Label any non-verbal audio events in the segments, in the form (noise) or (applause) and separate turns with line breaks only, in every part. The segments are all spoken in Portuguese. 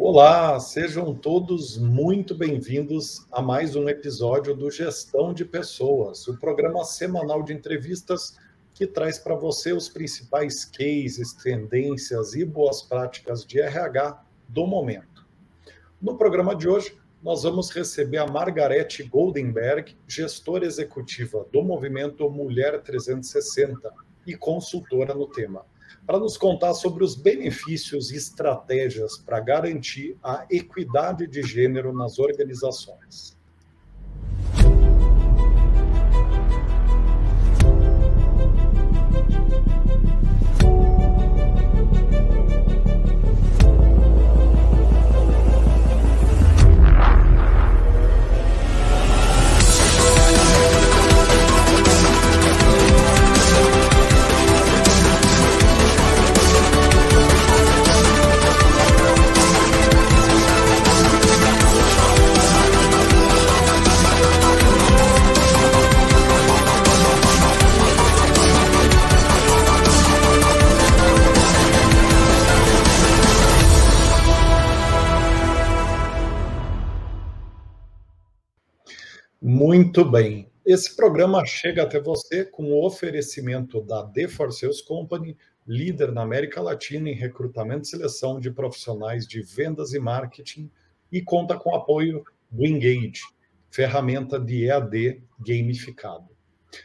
Olá, sejam todos muito bem-vindos a mais um episódio do Gestão de Pessoas, o programa semanal de entrevistas que traz para você os principais cases, tendências e boas práticas de RH do momento. No programa de hoje, nós vamos receber a Margarete Goldenberg, gestora executiva do movimento Mulher 360 e consultora no tema para nos contar sobre os benefícios e estratégias para garantir a equidade de gênero nas organizações. Muito bem. Esse programa chega até você com o oferecimento da The For Sales Company, líder na América Latina em recrutamento e seleção de profissionais de vendas e marketing, e conta com o apoio do Engage, ferramenta de EAD gamificado.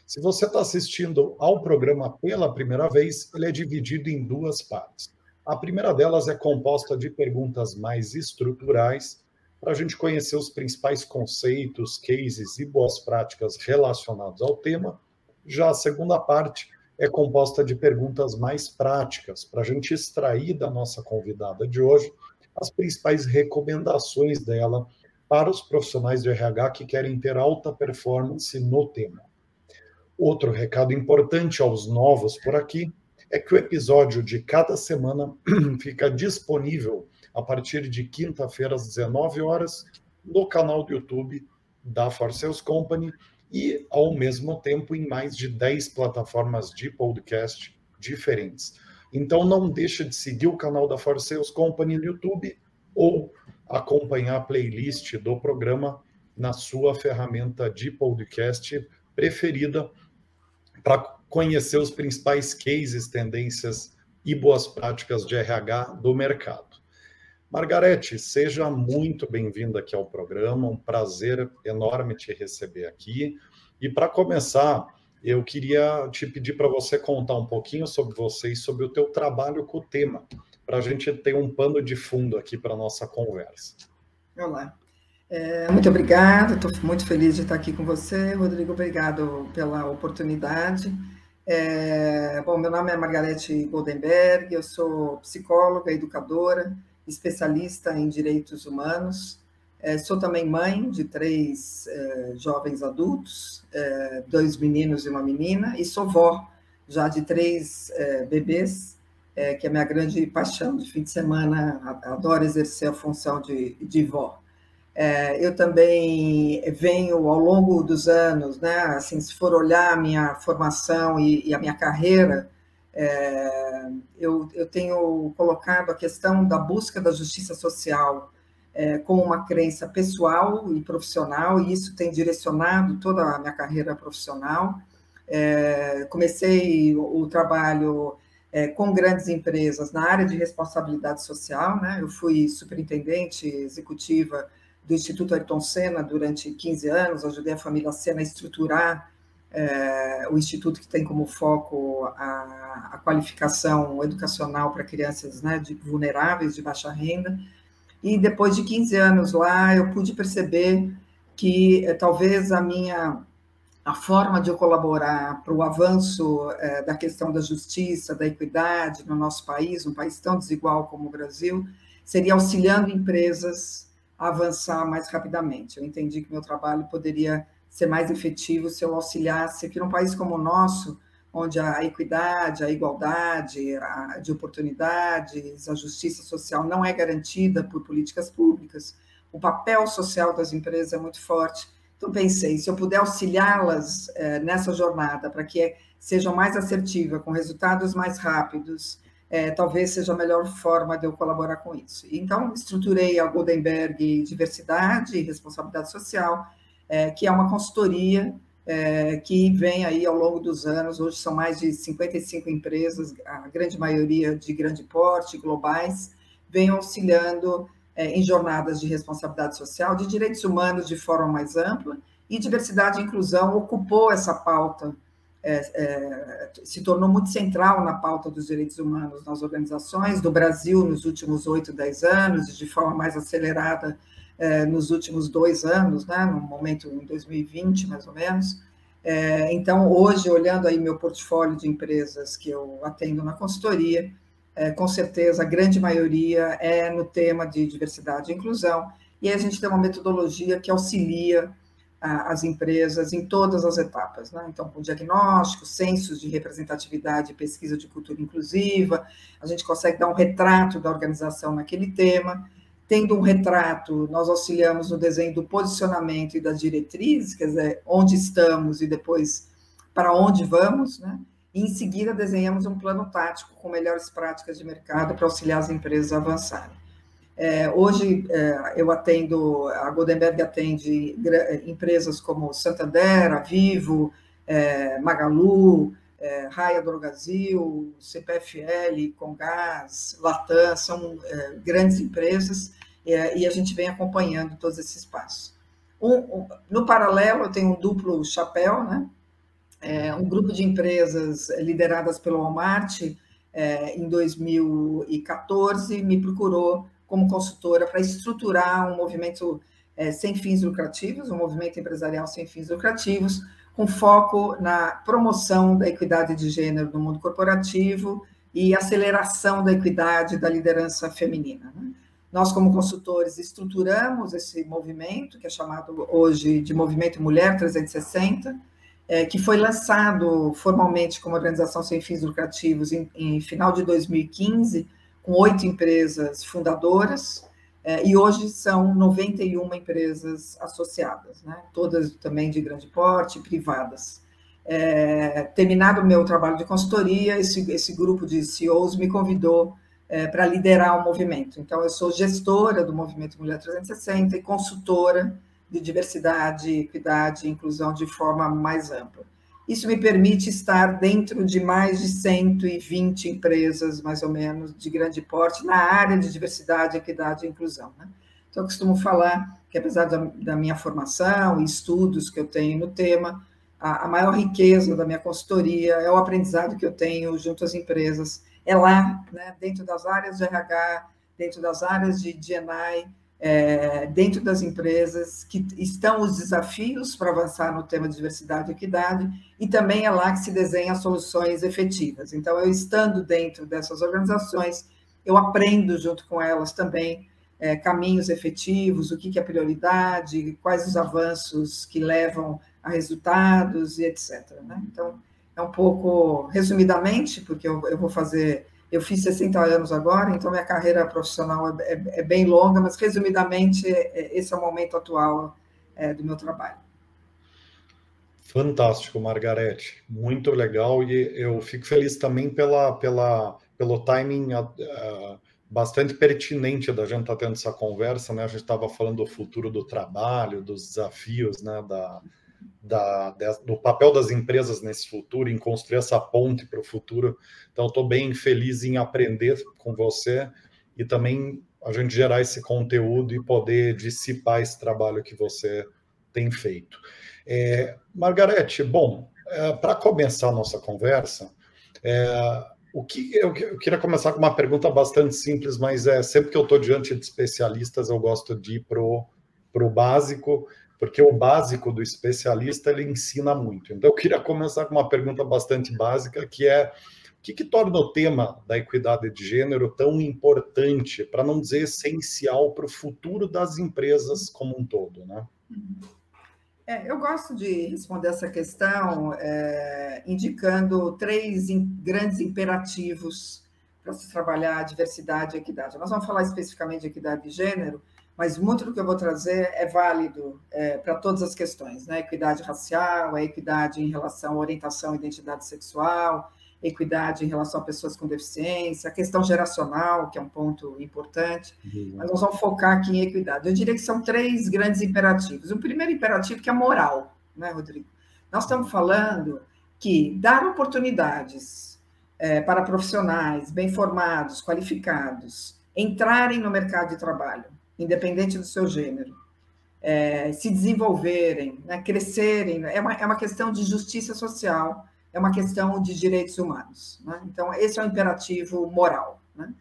Se você está assistindo ao programa pela primeira vez, ele é dividido em duas partes. A primeira delas é composta de perguntas mais estruturais para a gente conhecer os principais conceitos, cases e boas práticas relacionados ao tema. Já a segunda parte é composta de perguntas mais práticas, para a gente extrair da nossa convidada de hoje as principais recomendações dela para os profissionais de RH que querem ter alta performance no tema. Outro recado importante aos novos por aqui é que o episódio de cada semana (clears throat) fica disponível a partir de quinta-feira às 19 horas no canal do YouTube da For Sales Company e ao mesmo tempo em mais de 10 plataformas de podcast diferentes. Então não deixe de seguir o canal da For Sales Company no YouTube ou acompanhar a playlist do programa na sua ferramenta de podcast preferida para conhecer os principais cases, tendências e boas práticas de RH do mercado. Margarete, seja muito bem-vinda aqui ao programa, um prazer enorme te receber aqui. E para começar, eu queria te pedir para você contar um pouquinho sobre você e sobre o teu trabalho com o tema, para a gente ter um pano de fundo aqui para a nossa conversa.
Olá. É, muito obrigada, estou muito feliz de estar aqui com você. Rodrigo, obrigado pela oportunidade. É, bom, meu nome é Margarete Goldenberg, eu sou psicóloga, educadora, especialista em direitos humanos. É, sou também mãe de três é, jovens adultos, é, dois meninos e uma menina, e sou vó já de três bebês, que é minha grande paixão de fim de semana, adoro exercer a função de, de vó. Eu também venho ao longo dos anos, né, assim, se for olhar a minha formação e, e a minha carreira, é, eu, eu, tenho colocado a questão da busca da justiça social é, como uma crença pessoal e profissional, e isso tem direcionado toda a minha carreira profissional. É, comecei o, o trabalho é, com grandes empresas na área de responsabilidade social, né? eu fui superintendente executiva do Instituto Ayrton Senna durante 15 anos, ajudei a família Senna a estruturar é, o instituto que tem como foco a, a qualificação educacional para crianças né, de, vulneráveis, de baixa renda. E depois de 15 anos lá, eu pude perceber que é, talvez a minha a forma de eu colaborar para o avanço é, da questão da justiça, da equidade no nosso país, um país tão desigual como o Brasil, seria auxiliando empresas a avançar mais rapidamente. Eu entendi que meu trabalho poderia ser mais efetivo se eu auxiliasse aqui num país como o nosso, onde a equidade, a igualdade a, de oportunidades, a justiça social não é garantida por políticas públicas, o papel social das empresas é muito forte. Então, pensei, se eu puder auxiliá-las é, nessa jornada para que seja mais assertiva, com resultados mais rápidos é, talvez seja a melhor forma de eu colaborar com isso. Então, estruturei a Goldenberg Diversidade e Responsabilidade Social, é, que é uma consultoria é, que vem aí ao longo dos anos, hoje são mais de 55 empresas, a grande maioria de grande porte, globais, vem auxiliando é, em jornadas de responsabilidade social, de direitos humanos de forma mais ampla, e diversidade e inclusão ocupou essa pauta, é, é, se tornou muito central na pauta dos direitos humanos nas organizações do Brasil nos últimos oito, dez anos, e de forma mais acelerada é, nos últimos dois anos, né, no momento em 2020, mais ou menos. É, então, hoje, olhando aí meu portfólio de empresas que eu atendo na consultoria, é, com certeza a grande maioria é no tema de diversidade e inclusão, e a gente tem uma metodologia que auxilia as empresas em todas as etapas, né? Então, com diagnóstico, censos de representatividade pesquisa de cultura inclusiva, a gente consegue dar um retrato da organização naquele tema, Tendo um retrato, nós auxiliamos no desenho do posicionamento e das diretrizes, quer dizer, onde estamos e depois para onde vamos, né? E em seguida desenhamos um plano tático com melhores práticas de mercado para auxiliar as empresas a avançarem. É, hoje é, eu atendo, a Goldenberg atende empresas como Santander, Vivo, é, Magalu, é, Raia Drogazil, CPFL, Congás, Latam, são é, grandes empresas é, e a gente vem acompanhando todos esses passos. Um, um, no paralelo, eu tenho um duplo chapéu, né? É, um grupo de empresas lideradas pelo Walmart, é, em 2014, me procurou como consultora para estruturar um movimento é, sem fins lucrativos, um movimento empresarial sem fins lucrativos, com foco na promoção da equidade de gênero no mundo corporativo e aceleração da equidade da liderança feminina. Né? Nós, como consultores, estruturamos esse movimento, que é chamado hoje de Movimento Mulher 360, é, que foi lançado formalmente como organização sem fins lucrativos em, em final de 2015, com oito empresas fundadoras, é, e hoje são 91 empresas associadas, né? todas também de grande porte, privadas. É, terminado o meu trabalho de consultoria, esse, esse grupo de CEOs me convidou é, para liderar o movimento. Então, eu sou gestora do Movimento Mulher 360 e consultora de diversidade, equidade e inclusão de forma mais ampla. Isso me permite estar dentro de mais de 120 empresas, mais ou menos, de grande porte, na área de diversidade, equidade e inclusão. Né? Então, eu costumo falar que, apesar da, da, minha formação e estudos que eu tenho no tema, a, a, maior riqueza da minha consultoria é o aprendizado que eu tenho junto às empresas. É lá, né, dentro das áreas de RH, dentro das áreas de D&I, é, dentro das empresas que estão os desafios para avançar no tema de diversidade e equidade, e também é lá que se desenha soluções efetivas. Então, eu estando dentro dessas organizações, eu aprendo junto com elas também é, caminhos efetivos, o que, que é prioridade, quais os avanços que levam a resultados e etc. Né? Então, é um pouco, resumidamente, porque eu, eu vou fazer eu fiz 60 anos agora, então minha carreira profissional é, é, é bem longa, mas resumidamente, é, esse é o momento atual é, do meu trabalho.
Fantástico, Margarete. Muito legal e eu fico feliz também pela, pela, pelo timing uh, bastante pertinente da gente estar tá tendo essa conversa, né? A gente estava falando do futuro do trabalho, dos desafios, né? Da, da, do papel das empresas nesse futuro, em construir essa ponte para o futuro. Então, estou bem feliz em aprender com você e também a gente gerar esse conteúdo e poder dissipar esse trabalho que você tem feito. É, Margarete, bom, é, para começar a nossa conversa, é, o que eu, eu, queria começar com uma pergunta bastante simples, mas é sempre que eu estou diante de especialistas, eu gosto de ir para o básico porque o básico do especialista ele ensina muito. Então, eu queria começar com uma pergunta bastante básica, que é o que, que torna o tema da equidade de gênero tão importante, para não dizer essencial, para o futuro das empresas como um todo, né?
É, eu gosto de responder essa questão é, indicando três in, grandes imperativos para se trabalhar a diversidade e equidade. Nós vamos falar especificamente de equidade de gênero, mas muito do que eu vou trazer é válido é, para todas as questões, né? Equidade racial, a equidade em relação à orientação e identidade sexual, equidade em relação a pessoas com deficiência, a questão geracional, que é um ponto importante, uhum. mas nós vamos focar aqui em equidade. Eu diria que são três grandes imperativos. O primeiro imperativo que é moral, né, Rodrigo? Nós estamos falando que dar oportunidades é, para profissionais bem formados, qualificados, entrarem no mercado de trabalho, independente do seu gênero, é, se desenvolverem, né, crescerem, é uma, é uma questão de justiça social, é uma questão de direitos humanos. Né? Então, esse é o imperativo moral. Né?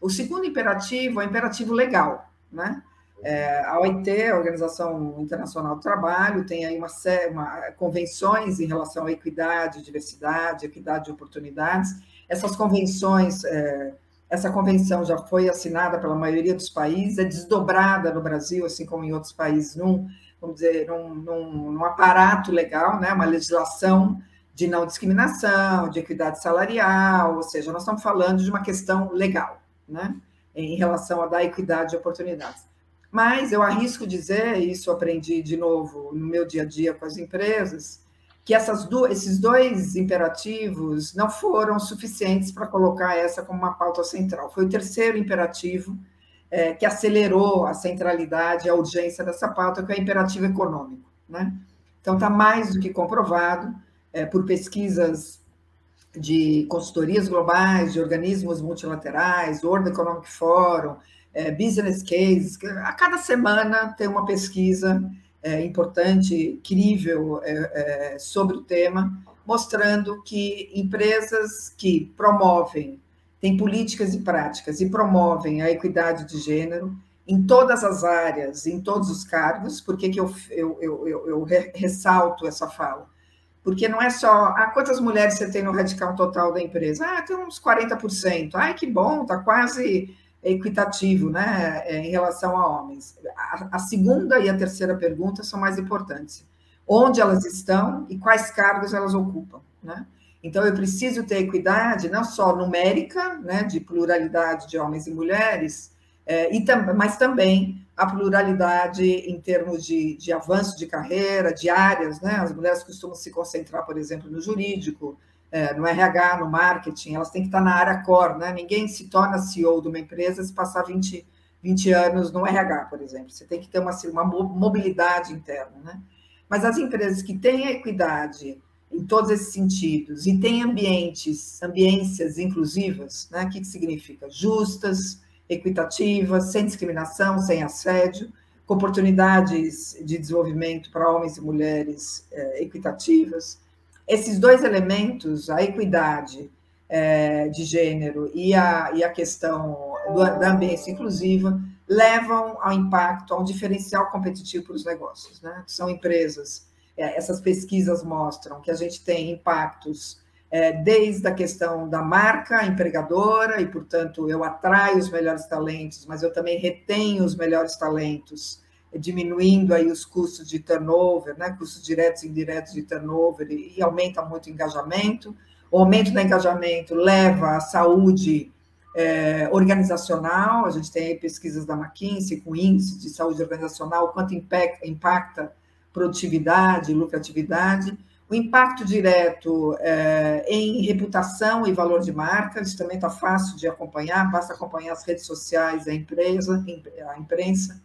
O segundo imperativo é o imperativo legal. Né? É, a OIT, a Organização Internacional do Trabalho, tem aí uma, uma convenções em relação à equidade, diversidade, equidade de oportunidades. Essas convenções é, essa convenção já foi assinada pela maioria dos países, é desdobrada no Brasil, assim como em outros países, num, vamos dizer, num, num, num aparato legal, né, uma legislação de não discriminação, de equidade salarial, ou seja, nós estamos falando de uma questão legal, né, em relação a dar equidade de oportunidades. Mas eu arrisco dizer, e isso aprendi de novo no meu dia a dia com as empresas, que essas do, esses dois imperativos não foram suficientes para colocar essa como uma pauta central. Foi o terceiro imperativo é, que acelerou a centralidade a urgência dessa pauta, que é o imperativo econômico. Né? Então, está mais do que comprovado é, por pesquisas de consultorias globais, de organismos multilaterais, World Economic Forum, é, Business Cases. A cada semana tem uma pesquisa é, importante, crível é, é, sobre o tema, mostrando que empresas que promovem, têm políticas e práticas e promovem a equidade de gênero em todas as áreas, em todos os cargos, por que, que eu, eu, eu, eu, ressalto essa fala? Porque não é só, ah, quantas mulheres você tem no radical total da empresa? Ah, tem uns 40%. Ai, que bom, está quase equitativo né, é, em relação a homens. A, segunda e a terceira pergunta são mais importantes. Onde elas estão e quais cargos elas ocupam. Né? Então, eu preciso ter equidade não só numérica, né, de pluralidade de homens e mulheres, é, e tam, mas também a pluralidade em termos de, de avanço de carreira, de áreas. Né? As mulheres costumam se concentrar, por exemplo, no jurídico, é, no RH, no marketing, elas têm que estar na área core, né? Ninguém se torna CEO de uma empresa se passar 20, 20 anos no RH, por exemplo. Você tem que ter uma, uma mobilidade interna, né? Mas as empresas que têm equidade em todos esses sentidos e têm ambientes, ambiências inclusivas, né? O que, que significa? Justas, equitativas, sem discriminação, sem assédio, com oportunidades de desenvolvimento para homens e mulheres é, equitativas, esses dois elementos, a equidade é, de gênero e a, e a questão do, da ambiência inclusiva, levam ao impacto, a um diferencial competitivo para os negócios. Né? São empresas, é, essas pesquisas mostram que a gente tem impactos é, desde a questão da marca empregadora, e, portanto, eu atraio os melhores talentos, mas eu também retenho os melhores talentos diminuindo aí os custos de turnover, né, custos diretos e indiretos de turnover, e, e aumenta muito o engajamento. O aumento do engajamento leva à saúde é, organizacional, a gente tem pesquisas da McKinsey com índice de saúde organizacional, quanto impacta, impacta produtividade, lucratividade. O impacto direto é, em reputação e valor de marca, isso também está fácil de acompanhar, basta acompanhar as redes sociais da empresa, a imprensa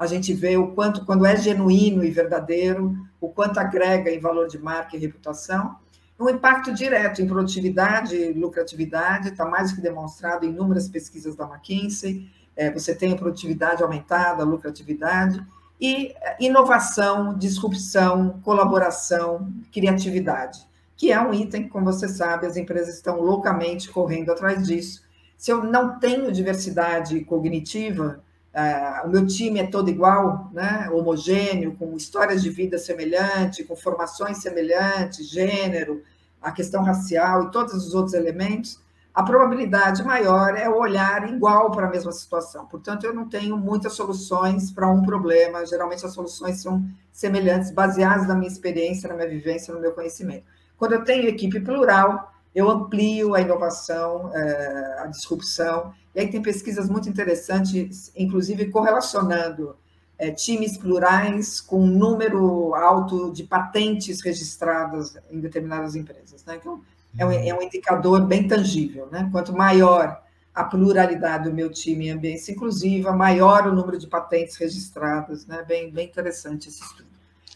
a gente vê o quanto, quando é genuíno e verdadeiro, o quanto agrega em valor de marca e reputação. Um impacto direto em produtividade lucratividade, está mais que demonstrado em inúmeras pesquisas da McKinsey. É, você tem a produtividade aumentada, a lucratividade, e inovação, disrupção, colaboração, criatividade, que é um item que, como você sabe, as empresas estão loucamente correndo atrás disso. Se eu não tenho diversidade cognitiva, Uh, o meu time é todo igual, né? homogêneo, com histórias de vida semelhantes, com formações semelhantes, gênero, a questão racial e todos os outros elementos, a probabilidade maior é olhar igual para a mesma situação. Portanto, eu não tenho muitas soluções para um problema, geralmente as soluções são semelhantes, baseadas na minha experiência, na minha vivência, no meu conhecimento. Quando eu tenho equipe plural, eu amplio a inovação, eh, a disrupção, e aí tem pesquisas muito interessantes, inclusive correlacionando é, times plurais com um número alto de patentes registradas em determinadas empresas. Né? Então, é um, é um indicador bem tangível. Né? Quanto maior a pluralidade do meu time em ambiência inclusiva, maior o número de patentes registradas. Né? Bem, bem interessante esse estudo.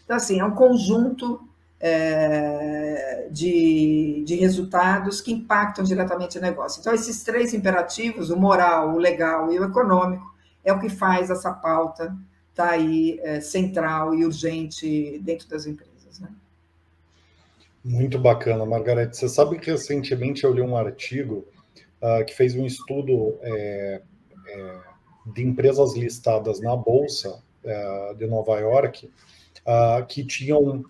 Então, assim, é um conjunto é, de, de resultados que impactam diretamente o negócio. Então, esses três imperativos, o moral, o legal e o econômico, é o que faz essa pauta estar tá aí é, central e urgente dentro das empresas. Né?
Muito bacana, Margarete. Você sabe que recentemente eu li um artigo uh, que fez um estudo é, é, de empresas listadas na Bolsa de Nova York uh, que tinham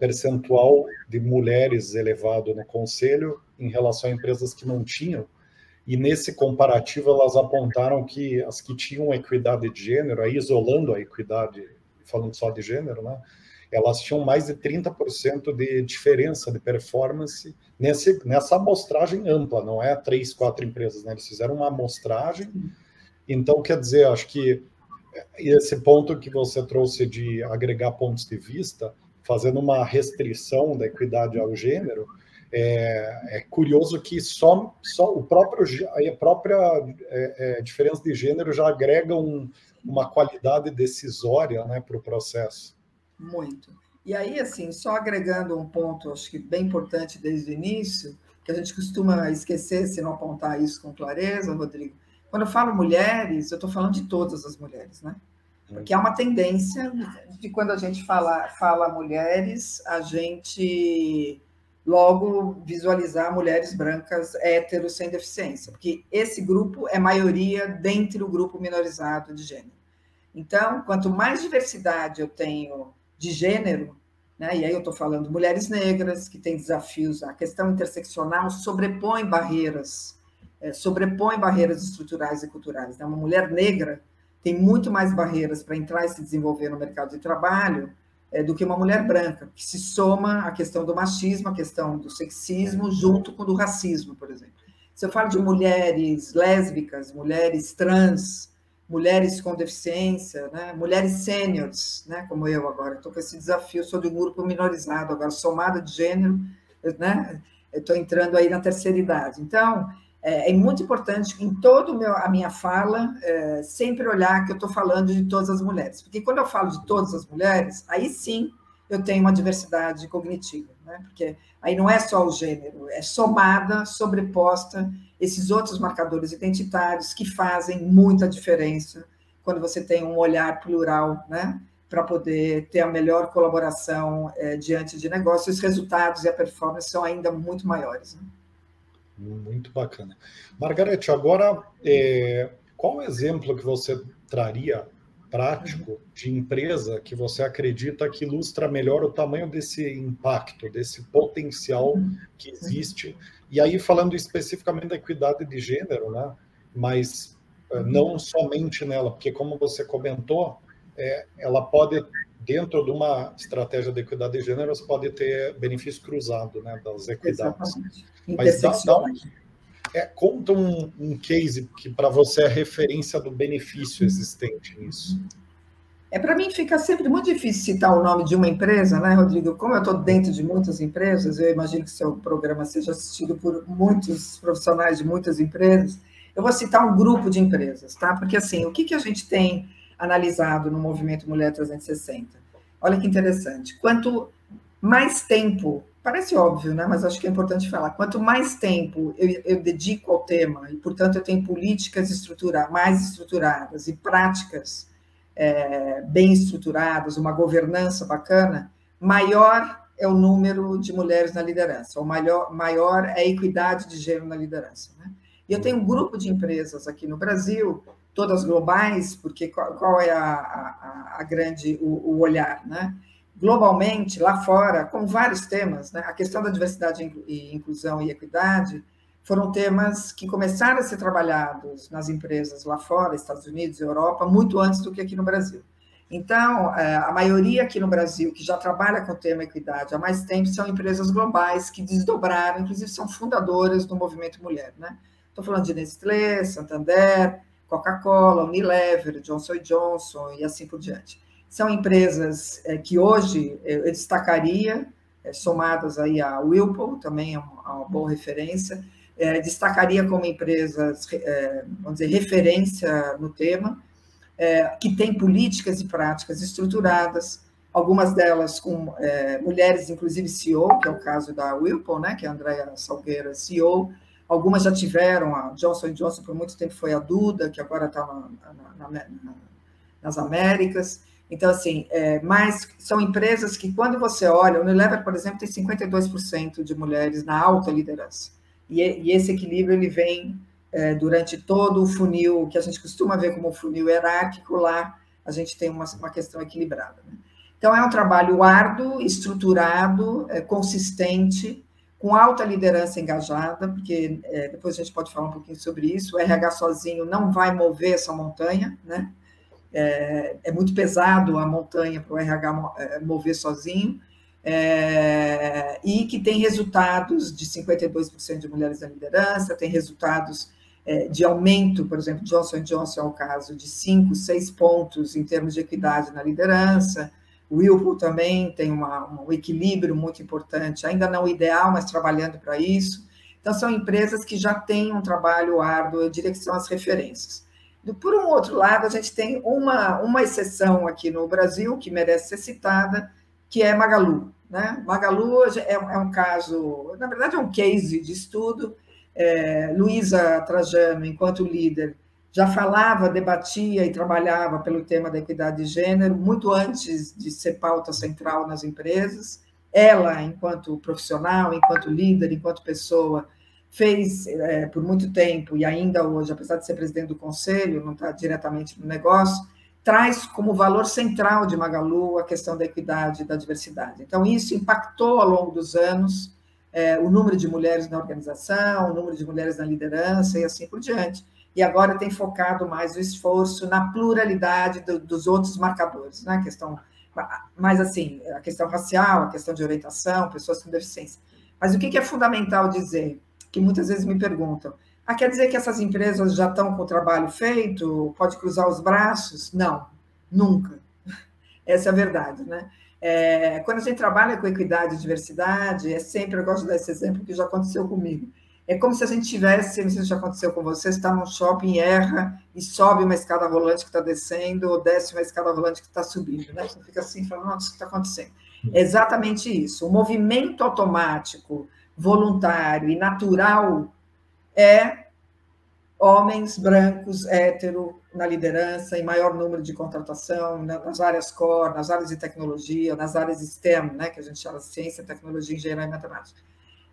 percentual de mulheres elevado no conselho em relação a empresas que não tinham. E nesse comparativo, elas apontaram que as que tinham equidade de gênero, aí isolando a equidade, falando só de gênero, né, elas tinham mais de 30% de diferença de performance nesse, nessa amostragem ampla, não é três, quatro empresas, né? Eles fizeram uma amostragem. Então, quer dizer, acho que esse ponto que você trouxe de agregar pontos de vista, fazendo uma restrição da equidade ao gênero, é, é curioso que só, só o próprio, a própria é, é, diferença de gênero já agrega um, uma qualidade decisória né, para o processo.
Muito. E aí, assim, só agregando um ponto, acho que bem importante desde o início, que a gente costuma esquecer se não apontar isso com clareza, Rodrigo. Quando eu falo mulheres, eu estou falando de todas as mulheres, né? Porque há uma tendência de quando a gente fala, fala mulheres, a gente logo visualizar mulheres brancas héteros sem deficiência, porque esse grupo é maioria dentro do grupo minorizado de gênero. Então, quanto mais diversidade eu tenho de gênero, né, e aí eu estou falando mulheres negras que têm desafios, a questão interseccional sobrepõe barreiras, é, sobrepõe barreiras estruturais e culturais. Né? Uma mulher negra tem muito mais barreiras para entrar e se desenvolver no mercado de trabalho é, do que uma mulher branca, que se soma à questão do machismo, à questão do sexismo, junto com o do racismo, por exemplo. Se eu falo de mulheres lésbicas, mulheres trans, mulheres com deficiência, né? mulheres sêniores, né? como eu agora, estou com esse desafio, sou de um grupo minorizado, agora somada de gênero, né? estou entrando aí na terceira idade. Então, é, é muito importante em toda a minha fala é, sempre olhar que eu estou falando de todas as mulheres, porque quando eu falo de todas as mulheres, aí sim eu tenho uma diversidade cognitiva, né? porque aí não é só o gênero, é somada, sobreposta esses outros marcadores identitários que fazem muita diferença quando você tem um olhar plural, né? para poder ter a melhor colaboração é, diante de negócios, os resultados e a performance são ainda muito maiores. Né?
Muito bacana. Margarete, agora, é, qual o exemplo que você traria prático de empresa que você acredita que ilustra melhor o tamanho desse impacto, desse potencial que existe? E aí, falando especificamente da equidade de gênero, né? mas é, não somente nela, porque, como você comentou, é, ela pode dentro de uma estratégia de equidade de gênero, você pode ter benefício cruzado né, das equidades. Mas dá, dá um, é, conta um, um case que para você é referência do benefício existente nisso.
É para mim fica sempre muito difícil citar o nome de uma empresa, né, Rodrigo? Como eu estou dentro de muitas empresas, eu imagino que seu programa seja assistido por muitos profissionais de muitas empresas. Eu vou citar um grupo de empresas, tá? Porque assim, o que, que a gente tem analisado no movimento Mulher 360. Olha que interessante. Quanto mais tempo, parece óbvio, né? mas acho que é importante falar, quanto mais tempo eu, eu dedico ao tema, e, portanto, eu tenho políticas estrutura, mais estruturadas e práticas é, bem estruturadas, uma governança bacana, maior é o número de mulheres na liderança, ou maior, maior é a equidade de gênero na liderança. Né? E eu tenho um grupo de empresas aqui no Brasil todas globais, porque qual, qual é a, a, a grande o, o, olhar, né? Globalmente, lá fora, com vários temas, né? A questão da diversidade e inclusão e equidade foram temas que começaram a ser trabalhados nas empresas lá fora, Estados Unidos, Europa, muito antes do que aqui no Brasil. Então, é, a maioria aqui no Brasil que já trabalha com o tema equidade há mais tempo são empresas globais que desdobraram, inclusive são fundadoras do movimento mulher, né? Estou falando de Nestlé, Santander, Coca-Cola, Unilever, Johnson Johnson e assim por diante. São empresas é, que hoje eu destacaria é, somadas aí à Whirlpool, também é uma, uma boa referência. É, destacaria como empresas, é, vamos dizer, referência no tema, é, que tem políticas e práticas estruturadas, algumas delas com é, mulheres, inclusive CEO, que é o caso da Whirlpool, né, que é a Andrea Salgueira, CEO, algumas já tiveram, a Johnson Johnson por muito tempo foi a Duda, que agora está na, na, na, nas Américas, então, assim, é, mas são empresas que, quando você olha, o Unilever, por exemplo, tem 52% de mulheres na alta liderança. E, e esse equilíbrio ele vem é, durante todo o funil, que a gente costuma ver como funil hierárquico, lá a gente tem uma, uma questão equilibrada. Né? Então, é um trabalho árduo, estruturado, é, consistente, com alta liderança engajada, porque é, depois a gente pode falar um pouquinho sobre isso. O RH sozinho não vai mover essa montanha, né? é, é muito pesado a montanha para o RH é, mover sozinho, é, e que tem resultados de 52% de mulheres na liderança, tem resultados é, de aumento, por exemplo, Johnson Johnson é o caso de 5, 6 pontos em termos de equidade na liderança, o Whirlpool também tem uma, um equilíbrio muito importante, ainda não ideal, mas trabalhando para isso. Então, são empresas que já têm um trabalho árduo, que são as referências. Por um outro lado, a gente tem uma, uma exceção aqui no Brasil que merece ser citada, que é Magalu. Né? Magalu é, é um caso, na verdade, é um case de estudo. É, Luísa Trajano, enquanto líder, já falava, debatia e trabalhava pelo tema da equidade de gênero muito antes de ser pauta central nas empresas. Ela, enquanto profissional, enquanto líder, enquanto pessoa, fez é, por muito tempo e ainda hoje, apesar de ser presidente do conselho, não está diretamente no negócio, traz como valor central de Magalu a questão da equidade e da diversidade. Então, isso impactou ao longo dos anos é, o número de mulheres na organização, o número de mulheres na liderança e assim por diante. E agora tem focado mais o esforço na pluralidade do, dos outros marcadores, né? Questão, mais assim, a questão racial, a questão de orientação, pessoas com deficiência. Mas o que é fundamental dizer? que muitas vezes me perguntam: ah, quer dizer que essas empresas já estão com o trabalho feito? Pode cruzar os braços? Não, nunca. (laughs) Essa é a verdade, né? É, quando a gente trabalha com equidade e diversidade, é sempre, eu gosto de dar esse exemplo que já aconteceu comigo. É como se a gente tivesse, não sei se já aconteceu com você, está num shopping, erra e sobe uma escada rolante que está descendo, ou desce uma escada rolante que está subindo, né? Você fica assim, falando, nossa, o que está acontecendo? É exatamente isso. O movimento automático voluntário e natural é homens brancos, hétero, na liderança, em maior número de contratação, nas áreas core, nas áreas de tecnologia, nas áreas STEM, né, que a gente chama ciência, tecnologia, engenharia e matemática.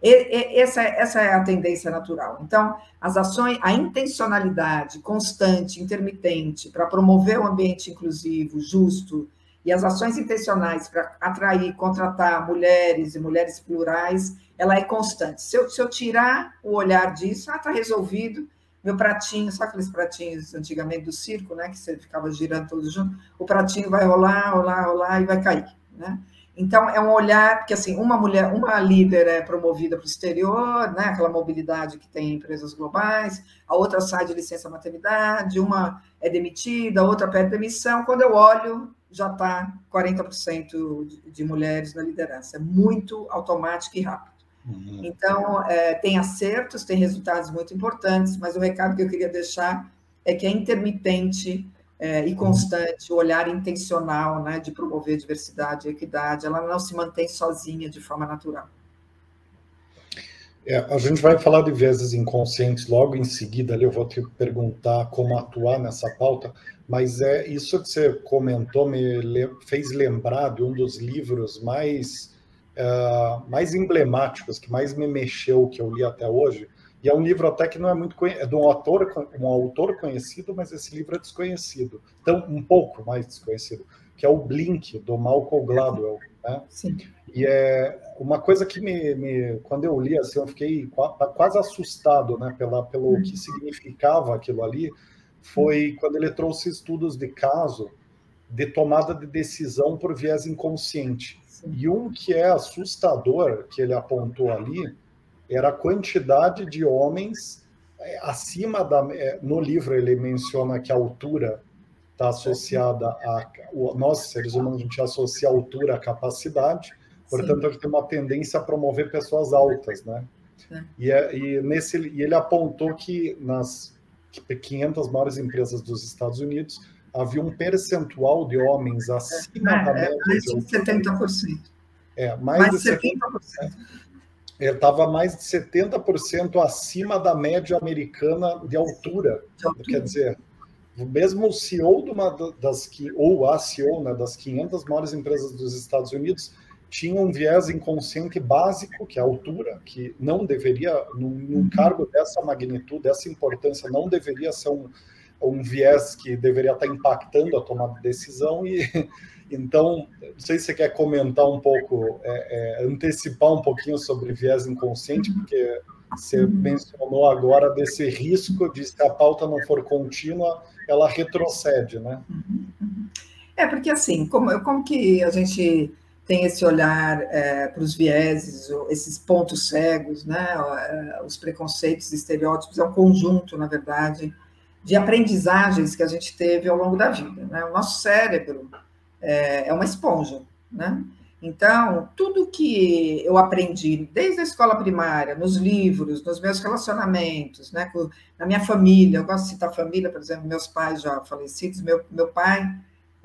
Essa, essa é a tendência natural. Então, as ações, a intencionalidade constante, intermitente, para promover um ambiente inclusivo, justo, e as ações intencionais para atrair, contratar mulheres e mulheres plurais, ela é constante. Se eu, se eu tirar o olhar disso, ah, está resolvido, meu pratinho, sabe aqueles pratinhos antigamente do circo, né, que você ficava girando todos juntos, o pratinho vai rolar, rolar, rolar e vai cair, né? Então, é um olhar, porque assim, uma mulher, uma líder é promovida para o exterior, né, aquela mobilidade que tem em empresas globais, a outra sai de licença maternidade, uma é demitida, a outra pede demissão. Quando eu olho, já está 40% de, mulheres na liderança. É muito automático e rápido. Uhum. Então, é, tem acertos, tem resultados muito importantes, mas o recado que eu queria deixar é que é intermitente é, e constante o olhar intencional né, de promover diversidade e equidade, ela não se mantém sozinha de forma natural.
É, a gente vai falar de vezes inconscientes logo em seguida, ali eu vou te perguntar como atuar nessa pauta, mas é isso que você comentou me fez lembrar de um dos livros mais uh, mais emblemáticos, que mais me mexeu, que eu li até hoje. E é um livro até que não é muito conhecido, é de um autor, um autor conhecido, mas esse livro é desconhecido, então um pouco mais desconhecido, que é o Blink do Malcolm Gladwell. Né? Sim. E é uma coisa que me, me, quando eu li assim, eu fiquei quase assustado, né, pela pelo uhum. que significava aquilo ali, foi quando ele trouxe estudos de caso de tomada de decisão por viés inconsciente. E um que é assustador, que ele apontou ali, era a quantidade de homens é, acima da. É, no livro ele menciona que a altura está associada a. Nós, seres humanos, a gente associa a altura à capacidade, Portanto, Sim. a gente tem uma tendência a promover pessoas altas, né? É. E, é, e, nesse, e ele apontou que nas 500 maiores empresas dos Estados Unidos havia um percentual de homens acima é, da
média. É, mais de 70%.
É, mais, mais de 70%. 70%. Ele estava mais de 70% acima da média americana de altura. altura. Quer dizer, mesmo o CEO de uma das que ou a CEO né, das 500 maiores empresas dos Estados Unidos tinha um viés inconsciente básico, que é a altura, que não deveria, num, num uhum. cargo dessa magnitude, dessa importância, não deveria ser um, um viés que deveria estar impactando a tomada de decisão. E então, não sei se você quer comentar um pouco, é, é, antecipar um pouquinho sobre viés inconsciente, porque você uhum. mencionou agora desse risco de se a pauta não for contínua, ela retrocede, né?
É, porque assim, como, como que a gente tem esse olhar é, para os vieses, esses pontos cegos, né, é, os preconceitos, estereótipos, é um conjunto, na verdade, de aprendizagens que a gente teve ao longo da vida. Né? O nosso cérebro é, é uma esponja, né? Então, tudo que eu aprendi desde a escola primária, nos livros, nos meus relacionamentos, né, na minha família, eu gosto de citar família, por exemplo, meus pais já falecidos, meu, meu pai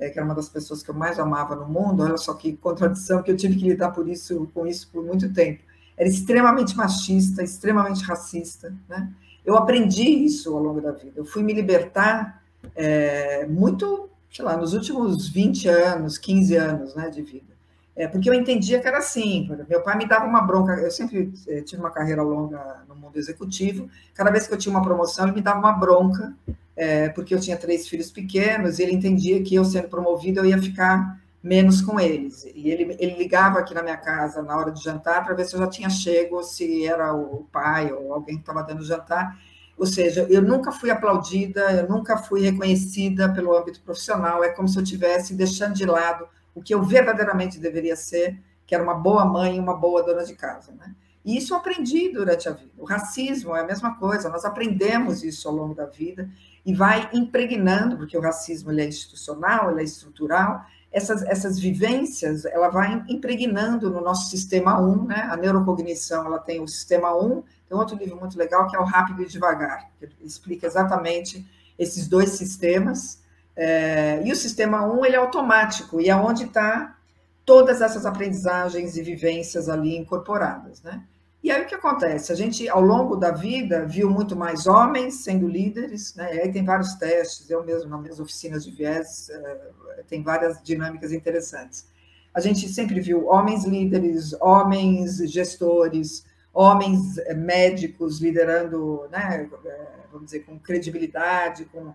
é, que era uma das pessoas que eu mais amava no mundo, olha só que contradição que eu tive que lidar por isso, com isso por muito tempo. Era extremamente machista, extremamente racista, né? Eu aprendi isso ao longo da vida. Eu fui me libertar é, muito, sei lá, nos últimos 20 anos, 15 anos né, de vida. É, porque eu entendia que era assim. Meu pai me dava uma bronca. Eu sempre é, tive uma carreira longa no mundo executivo. Cada vez que eu tinha uma promoção, ele me dava uma bronca é, porque eu tinha três filhos pequenos, e ele entendia que eu sendo promovido eu ia ficar menos com eles. E ele, ele ligava aqui na minha casa na hora de jantar para ver se eu já tinha chego, se era o pai ou alguém que estava dando jantar. Ou seja, eu nunca fui aplaudida, eu nunca fui reconhecida pelo âmbito profissional. É como se eu estivesse deixando de lado o que eu verdadeiramente deveria ser, que era uma boa mãe uma boa dona de casa. Né? E isso eu aprendi durante a vida. O racismo é a mesma coisa, nós aprendemos isso ao longo da vida e vai impregnando, porque o racismo ele é institucional, ele é estrutural, essas, essas vivências, ela vai impregnando no nosso sistema 1, né? A neurocognição, ela tem o sistema 1, tem outro livro muito legal que é o Rápido e Devagar, que explica exatamente esses dois sistemas. É, e o sistema 1, ele é automático, e é onde está todas essas aprendizagens e vivências ali incorporadas, né? E aí o que acontece? A gente, ao longo da vida, viu muito mais homens sendo líderes, né? E aí tem vários testes, eu mesmo, nas minhas oficinas de viés, eh, tem várias dinâmicas interessantes. A gente sempre viu homens líderes, homens gestores, homens eh, médicos liderando, né, eh, vamos dizer, com credibilidade, com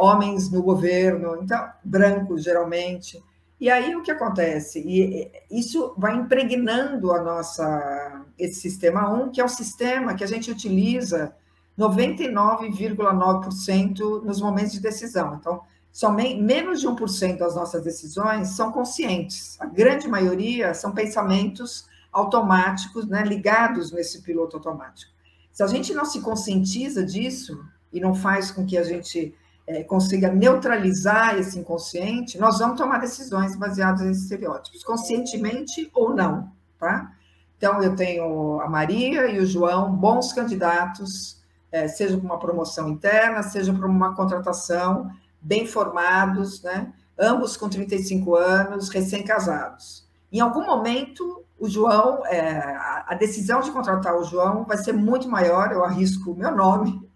homens no governo, então, brancos geralmente. E aí o que acontece? E isso vai impregnando a nossa esse sistema 1, que é o sistema que a gente utiliza 99,9% nos momentos de decisão. Então, somente menos de 1% das nossas decisões são conscientes. A grande maioria são pensamentos automáticos, né, ligados nesse piloto automático. Se a gente não se conscientiza disso e não faz com que a gente é, consiga neutralizar esse inconsciente, nós vamos tomar decisões baseadas em estereótipos, conscientemente ou não, tá? Então, eu tenho a Maria e o João, bons candidatos, é, seja para uma promoção interna, seja para uma contratação, bem formados, né? ambos com 35 anos, recém-casados. Em algum momento, o João, é, a decisão de contratar o João vai ser muito maior, eu arrisco o meu nome,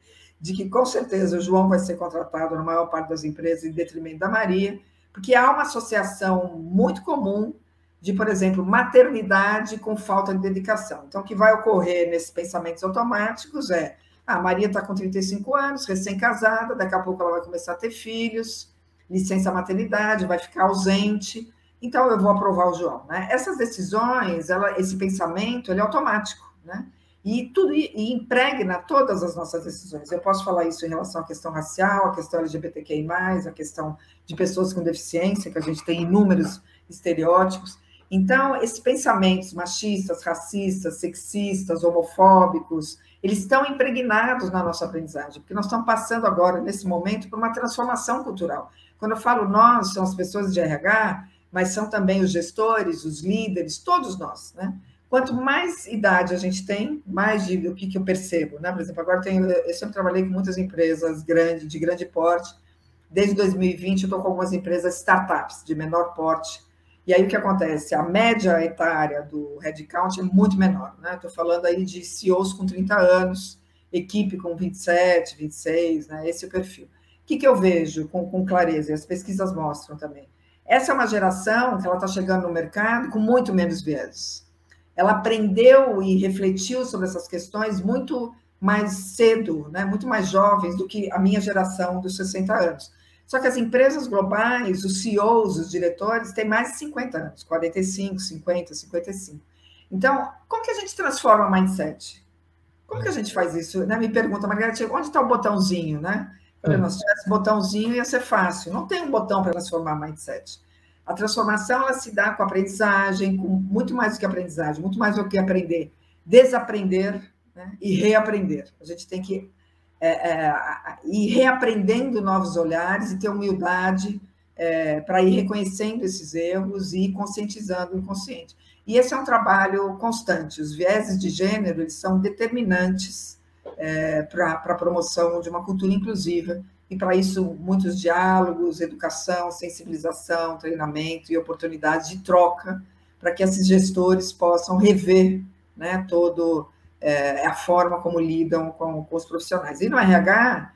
de que com certeza o João vai ser contratado na maior parte das empresas em detrimento da Maria, porque há uma associação muito comum de, por exemplo, maternidade com falta de dedicação. Então, o que vai ocorrer nesses pensamentos automáticos é: ah, a Maria está com 35 anos, recém-casada, daqui a pouco ela vai começar a ter filhos, licença maternidade, vai ficar ausente, então eu vou aprovar o João. Né? Essas decisões, ela, esse pensamento, ele é automático, né? E tudo e impregna todas as nossas decisões. Eu posso falar isso em relação à questão racial, à questão LGBTQI+, à questão de pessoas com deficiência, que a gente tem inúmeros estereótipos. Então, esses pensamentos machistas, racistas, sexistas, homofóbicos, eles estão impregnados na nossa aprendizagem, porque nós estamos passando agora, nesse momento, por uma transformação cultural. Quando eu falo nós, são as pessoas de RH, mas são também os gestores, os líderes, todos nós, né? Quanto mais idade a gente tem, mais de, o que, que eu percebo, né? Por exemplo, agora tenho, eu sempre trabalhei com muitas empresas grandes, de grande porte. Desde 2020 eu estou com algumas empresas startups de menor porte. E aí o que acontece? A média etária do headcount é muito menor, né? Estou falando aí de CEOs com 30 anos, equipe com 27, 26, né? Esse é o perfil. O que, que eu vejo com, com clareza? E as pesquisas mostram também. Essa é uma geração que ela está chegando no mercado com muito menos viés ela aprendeu e refletiu sobre essas questões muito mais cedo, né? muito mais jovens do que a minha geração dos 60 anos. Só que as empresas globais, os CEOs, os diretores, têm mais de 50 anos, 45, 50, 55. Então, como que a gente transforma o mindset? Como que a gente faz isso? Né? Me pergunta, Margarete, onde está o botãozinho, né? Falei, se tivesse botãozinho ia ser fácil. Não tem um botão para transformar mindset. A transformação ela se dá com aprendizagem, com muito mais do que aprendizagem, muito mais do que aprender, desaprender né? e reaprender. A gente tem que é, é, ir reaprendendo novos olhares e ter humildade é, para ir reconhecendo esses erros e conscientizando o inconsciente. E esse é um trabalho constante. Os vieses de gênero eles são determinantes é, para a promoção de uma cultura inclusiva e para isso muitos diálogos, educação, sensibilização, treinamento e oportunidades de troca para que esses gestores possam rever né, todo é, a forma como lidam com, com, os profissionais. E no RH,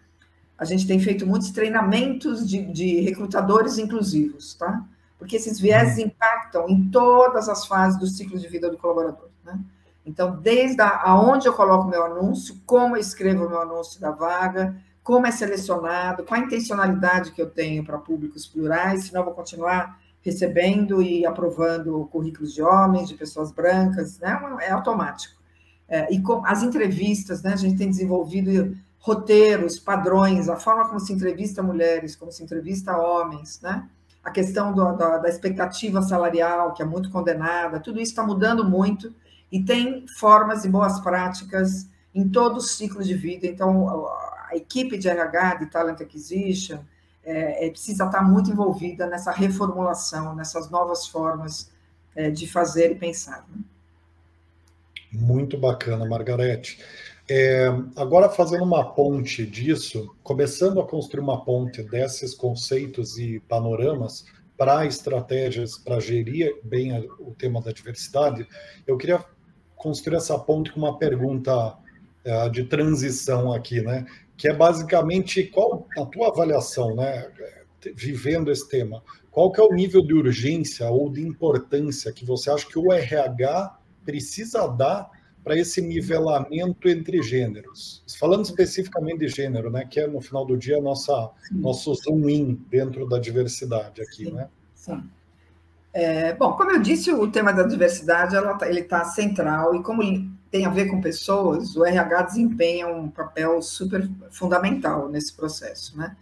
a gente tem feito muitos treinamentos de, de recrutadores inclusivos, tá? Porque esses viés uhum. impactam em todas as fases do ciclo de vida do colaborador, né? Então, desde a, aonde eu coloco meu anúncio, como eu escrevo o meu anúncio da vaga, como é selecionado, qual a intencionalidade que eu tenho para públicos plurais, senão eu vou continuar recebendo e aprovando currículos de homens, de pessoas brancas, né? é automático. É, e com as entrevistas, né? a gente tem desenvolvido roteiros, padrões, a forma como se entrevista mulheres, como se entrevista homens, né? a questão do, da, da expectativa salarial, que é muito condenada, tudo isso está mudando muito e tem formas e boas práticas em todo o ciclo de vida. Então, a equipe de RH, de Talent Acquisition, é, é, precisa estar muito envolvida nessa reformulação, nessas novas formas é, de fazer e pensar. Né?
Muito bacana, Margarete. É, agora, fazendo uma ponte disso, começando a construir uma ponte desses conceitos e panoramas para estratégias para gerir bem o tema da diversidade, eu queria construir essa ponte com uma pergunta é, de transição aqui, né? Que é basicamente qual a tua avaliação, né, vivendo esse tema, qual que é o nível de urgência ou de importância que você acha que o RH precisa dar para esse nivelamento entre gêneros? Falando especificamente de gênero, né, que é no final do dia nossa Sim. nosso zoom in dentro da diversidade aqui,
Sim.
né?
Sim. É, bom, como eu disse, o tema da diversidade ela, tá, ele está central e como tem a ver com pessoas, o RH desempenha um papel super fundamental nesse processo, né?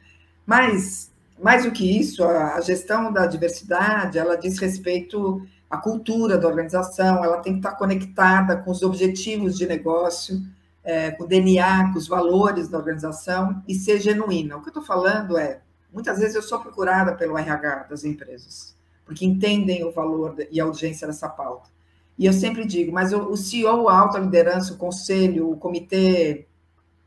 Mas, mais do que isso, a, gestão da diversidade, ela diz respeito à cultura da organização, ela tem que estar conectada com os objetivos de negócio, é, com o DNA, com os valores da organização e ser genuína. O que eu estou falando é, muitas vezes eu sou procurada pelo RH das empresas, porque entendem o valor e a urgência dessa pauta. E eu sempre digo, mas o, CEO, a alta liderança, o conselho, o comitê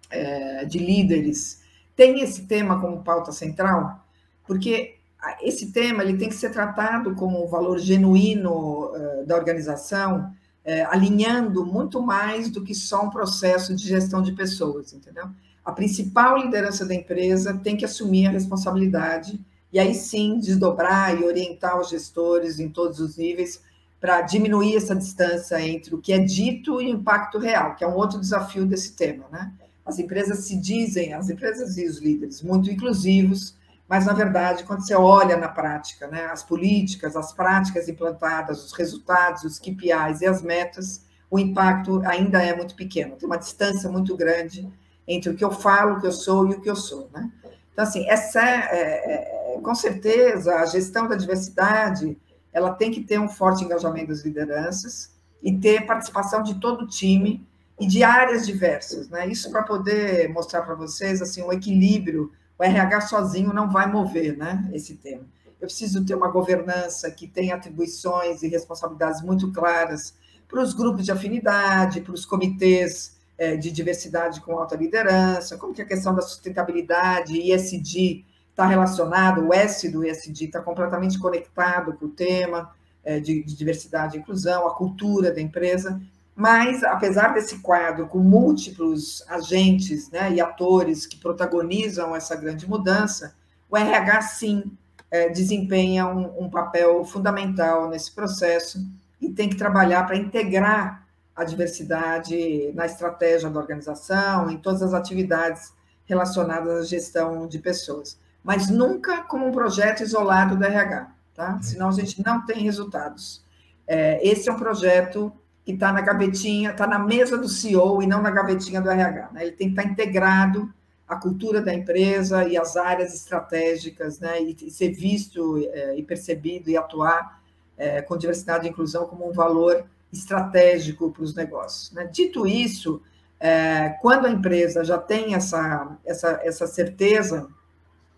é, de líderes, tem esse tema como pauta central? Porque esse tema ele tem que ser tratado como um valor genuíno uh, da organização, uh, alinhando muito mais do que só um processo de gestão de pessoas, entendeu? A principal liderança da empresa tem que assumir a responsabilidade e aí sim desdobrar e orientar os gestores em todos os níveis para diminuir essa distância entre o que é dito e o impacto real, que é um outro desafio desse tema, né? As empresas se dizem, as empresas e os líderes, muito inclusivos, mas na verdade, quando você olha na prática, né, as políticas, as práticas implantadas, os resultados, os KPIs e as metas, o impacto ainda é muito pequeno. Tem uma distância muito grande entre o que eu falo, o que eu sou e o que eu sou, né? Então, assim, essa é, é, é com certeza a gestão da diversidade ela tem que ter um forte engajamento das lideranças e ter participação de todo o time e de áreas diversas, né? Isso para poder mostrar para vocês assim o equilíbrio. O RH sozinho não vai mover, né? Esse tema. eu preciso ter uma governança que tenha atribuições e responsabilidades muito claras para os grupos de afinidade, para os comitês é, de diversidade com alta liderança, como que a questão da sustentabilidade, ESG, está relacionado, o S do ESG está completamente conectado com o tema é, de, de diversidade e inclusão, a cultura da empresa, mas, apesar desse quadro com múltiplos agentes né, e atores que protagonizam essa grande mudança, o RH, sim, é, desempenha um, um, papel fundamental nesse processo e tem que trabalhar para integrar a diversidade na estratégia da organização, em todas as atividades relacionadas à gestão de pessoas, mas nunca como um projeto isolado do RH, tá? Senão a gente não tem resultados. É, esse é um projeto que está na gavetinha, está na mesa do CEO e não na gavetinha do RH. Né? Ele tem que estar integrado à cultura da empresa e às áreas estratégicas, né? e, e ser visto é, e percebido e atuar é, com diversidade e inclusão como um valor estratégico para os negócios. Né? Dito isso, é, quando a empresa já tem essa, essa, essa certeza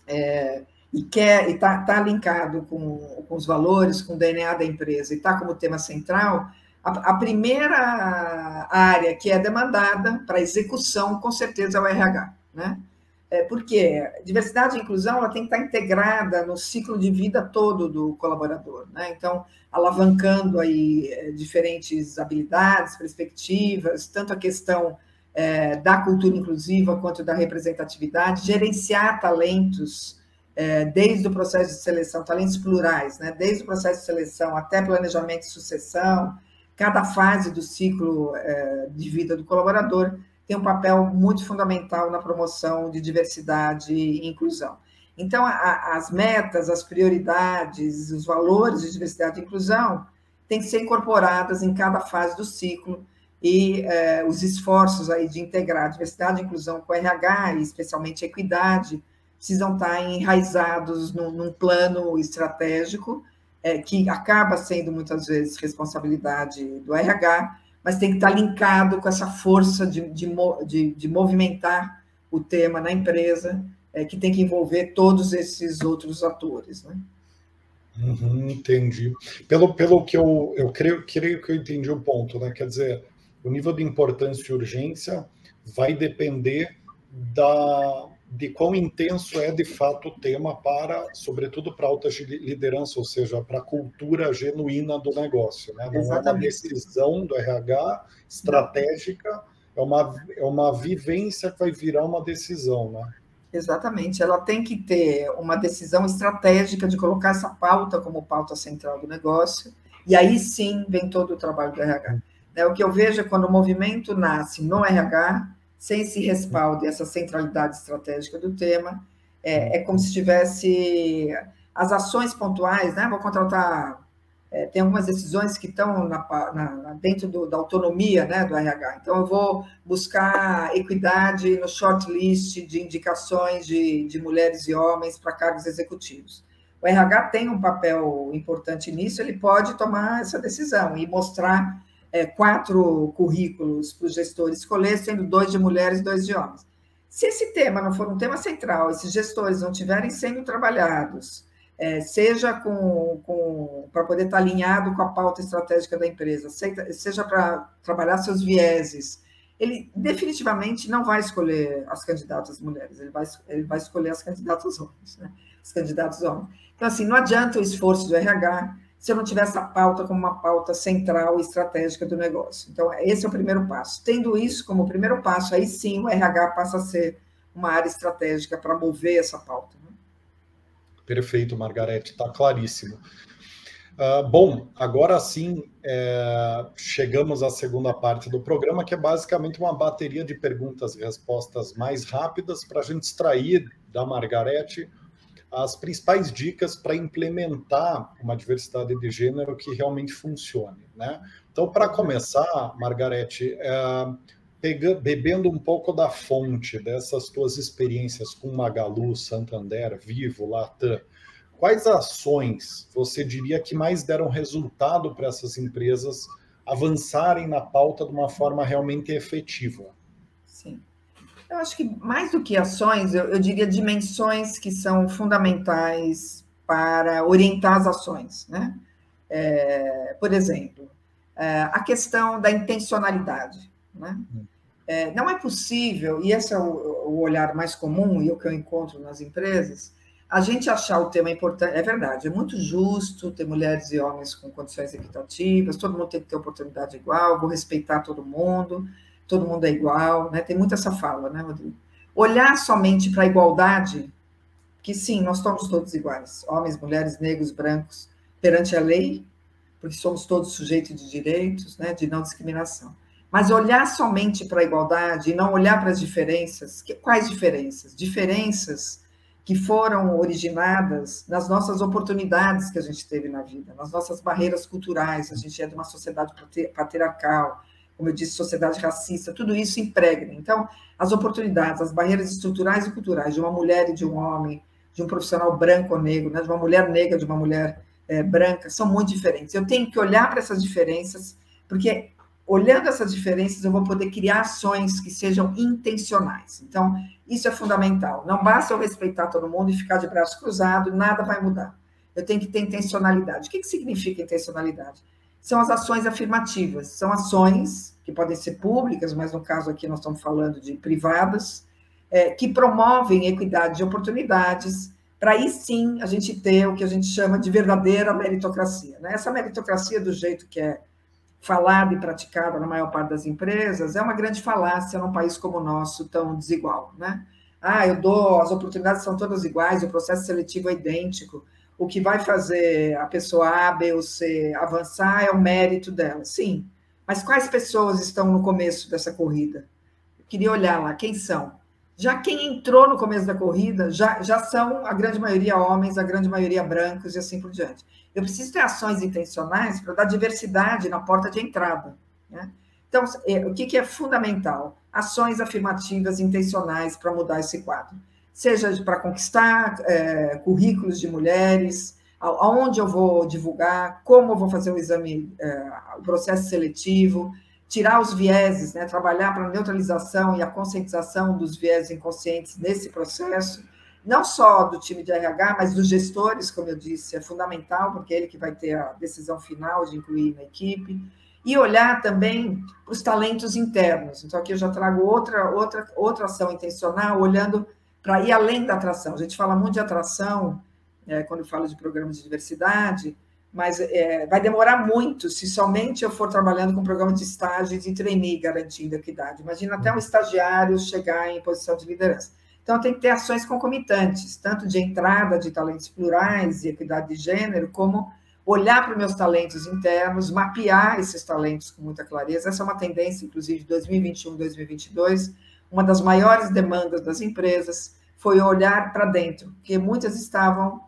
é, e quer está tá linkado com, com os valores, com o DNA da empresa e está como tema central, a, a, primeira área que é demandada para execução, com certeza, é o RH. Né? É, porque diversidade e inclusão ela tem que estar integrada no ciclo de vida todo do colaborador, né? Então, alavancando aí é, diferentes habilidades, perspectivas, tanto a questão é, da cultura inclusiva quanto da representatividade, gerenciar talentos é, desde o processo de seleção, talentos plurais, né? Desde o processo de seleção até planejamento e sucessão, cada fase do ciclo é, de vida do colaborador tem um papel muito fundamental na promoção de diversidade e inclusão. Então, a, as metas, as prioridades, os valores de diversidade e inclusão têm que ser incorporadas em cada fase do ciclo e eh, os esforços aí de integrar diversidade e inclusão com RH, e especialmente equidade, precisam estar enraizados num, num plano estratégico eh, que acaba sendo muitas vezes responsabilidade do RH, mas tem que estar linkado com essa força de, de, de, de movimentar o tema na empresa, é, que tem que envolver todos esses outros atores. Né?
Uhum, entendi. Pelo, pelo que eu, eu creio, creio que eu entendi o ponto, né? Quer dizer, o nível de importância e urgência vai depender da, de quão intenso é de fato o tema para, sobretudo para alta liderança, ou seja, para a cultura genuína do negócio. Né? Não Exatamente. é uma decisão do RH estratégica, é uma, é uma vivência que vai virar uma decisão. Né?
Exatamente, ela tem que ter uma decisão estratégica de colocar essa pauta como pauta central do negócio, e aí sim vem todo o trabalho do RH. É, o que eu vejo é quando o movimento nasce no RH, sem esse respaldo e essa centralidade estratégica do tema, é, é como se tivesse as ações pontuais, né? Vou contratar. É, tem algumas decisões que estão na, na, dentro do, da autonomia né, do RH. Então, eu vou buscar equidade no shortlist de indicações de, de mulheres e homens para cargos executivos. O RH tem um papel importante nisso, ele pode tomar essa decisão e mostrar é, quatro currículos para os gestores escolher, sendo dois de mulheres e dois de homens. Se esse tema não for um tema central, esses gestores não estiverem sendo trabalhados, é, seja com, com para poder estar alinhado com a pauta estratégica da empresa, seja para trabalhar seus vieses, ele definitivamente não vai escolher as candidatas mulheres, ele vai, ele vai escolher as candidatas homens, né? Os candidatos homens. Então, assim, não adianta o esforço do RH se eu não tiver essa pauta como uma pauta central e estratégica do negócio. Então, esse é o primeiro passo. Tendo isso como primeiro passo, aí sim o RH passa a ser uma área estratégica para mover essa pauta. Né?
Perfeito, Margarete, está claríssimo. Uh, bom, agora sim é, chegamos à segunda parte do programa, que é basicamente uma bateria de perguntas e respostas mais rápidas para a gente extrair da Margarete as principais dicas para implementar uma diversidade de gênero que realmente funcione. Né? Então, para começar, Margarete, é, pega, bebendo um pouco da fonte dessas tuas experiências com Magalu, Santander, Vivo, Latam, quais ações você diria que mais deram resultado para essas empresas avançarem na pauta de uma forma realmente efetiva?
Sim. Eu acho que mais do que ações, eu, eu diria dimensões que são fundamentais para orientar as ações. Né? É, por exemplo, é, a questão da intencionalidade. Né? É, não é possível, e esse é o, o, olhar mais comum e o que eu encontro nas empresas, a gente achar o tema importante. É verdade, é muito justo ter mulheres e homens com condições equitativas, todo mundo tem que ter oportunidade igual, vou respeitar todo mundo, todo mundo é igual, né? tem muito essa fala, né, Rodrigo? Olhar somente para a igualdade, que sim, nós somos todos iguais, homens, mulheres, negros, brancos, perante a lei, porque somos todos sujeitos de direitos, né, de não discriminação. Mas olhar somente para a igualdade e não olhar para as diferenças, que, quais diferenças? Diferenças que foram originadas nas nossas oportunidades que a gente teve na vida, nas nossas barreiras culturais. A gente é de uma sociedade patriarcal, como eu disse, sociedade racista, tudo isso impregna. Então, as oportunidades, as barreiras estruturais e culturais de uma mulher e de um homem, de um profissional branco ou negro, né, de uma mulher negra, de uma mulher é, branca, são muito diferentes. Eu tenho que olhar para essas diferenças, porque olhando essas diferenças, eu vou poder criar ações que sejam intencionais. Então, isso é fundamental. Não basta eu respeitar todo mundo e ficar de braço cruzado, nada vai mudar. Eu tenho que ter intencionalidade. O que, que significa intencionalidade? São as ações afirmativas, são ações que podem ser públicas, mas no caso aqui nós estamos falando de privadas, é, que promovem equidade de oportunidades, para aí sim a gente ter o que a gente chama de verdadeira meritocracia. Né? Essa meritocracia, do jeito que é falada e praticada na maior parte das empresas, é uma grande falácia num país como o nosso, tão desigual. Né? Ah, eu dou, as oportunidades são todas iguais, o processo seletivo é idêntico, o que vai fazer a pessoa A, B ou C avançar é o mérito dela. Sim, mas quais pessoas estão no começo dessa corrida? Eu queria olhar lá, quem são? Já quem entrou no começo da corrida já, já são, a grande maioria, homens, a grande maioria brancos e assim por diante. Eu preciso ter ações intencionais para dar diversidade na porta de entrada. Né? Então, é, o que, que é fundamental? Ações afirmativas intencionais para mudar esse quadro. Seja para conquistar é, currículos de mulheres, aonde eu vou divulgar, como eu vou fazer o exame, é, o processo seletivo, tirar os vieses, né, trabalhar para a neutralização e a conscientização dos vieses inconscientes nesse processo, não só do time de RH, mas dos gestores, como eu disse, é fundamental, porque é ele que vai ter a decisão final de incluir na equipe, e olhar também os talentos internos. Então, aqui eu já trago outra, outra, outra ação intencional, olhando para ir além da atração. A gente fala muito de atração é, quando fala de programas de diversidade, mas é, vai demorar muito se somente eu for trabalhando com programa de estágio e de trainee garantindo equidade. Imagina até um estagiário chegar em posição de liderança. Então, tem que ter ações concomitantes, tanto de entrada de talentos plurais e equidade de gênero, como olhar para os meus talentos internos, mapear esses talentos com muita clareza. Essa é uma tendência, inclusive, de 2021, 2022. Uma das maiores demandas das empresas foi olhar para dentro, porque muitas estavam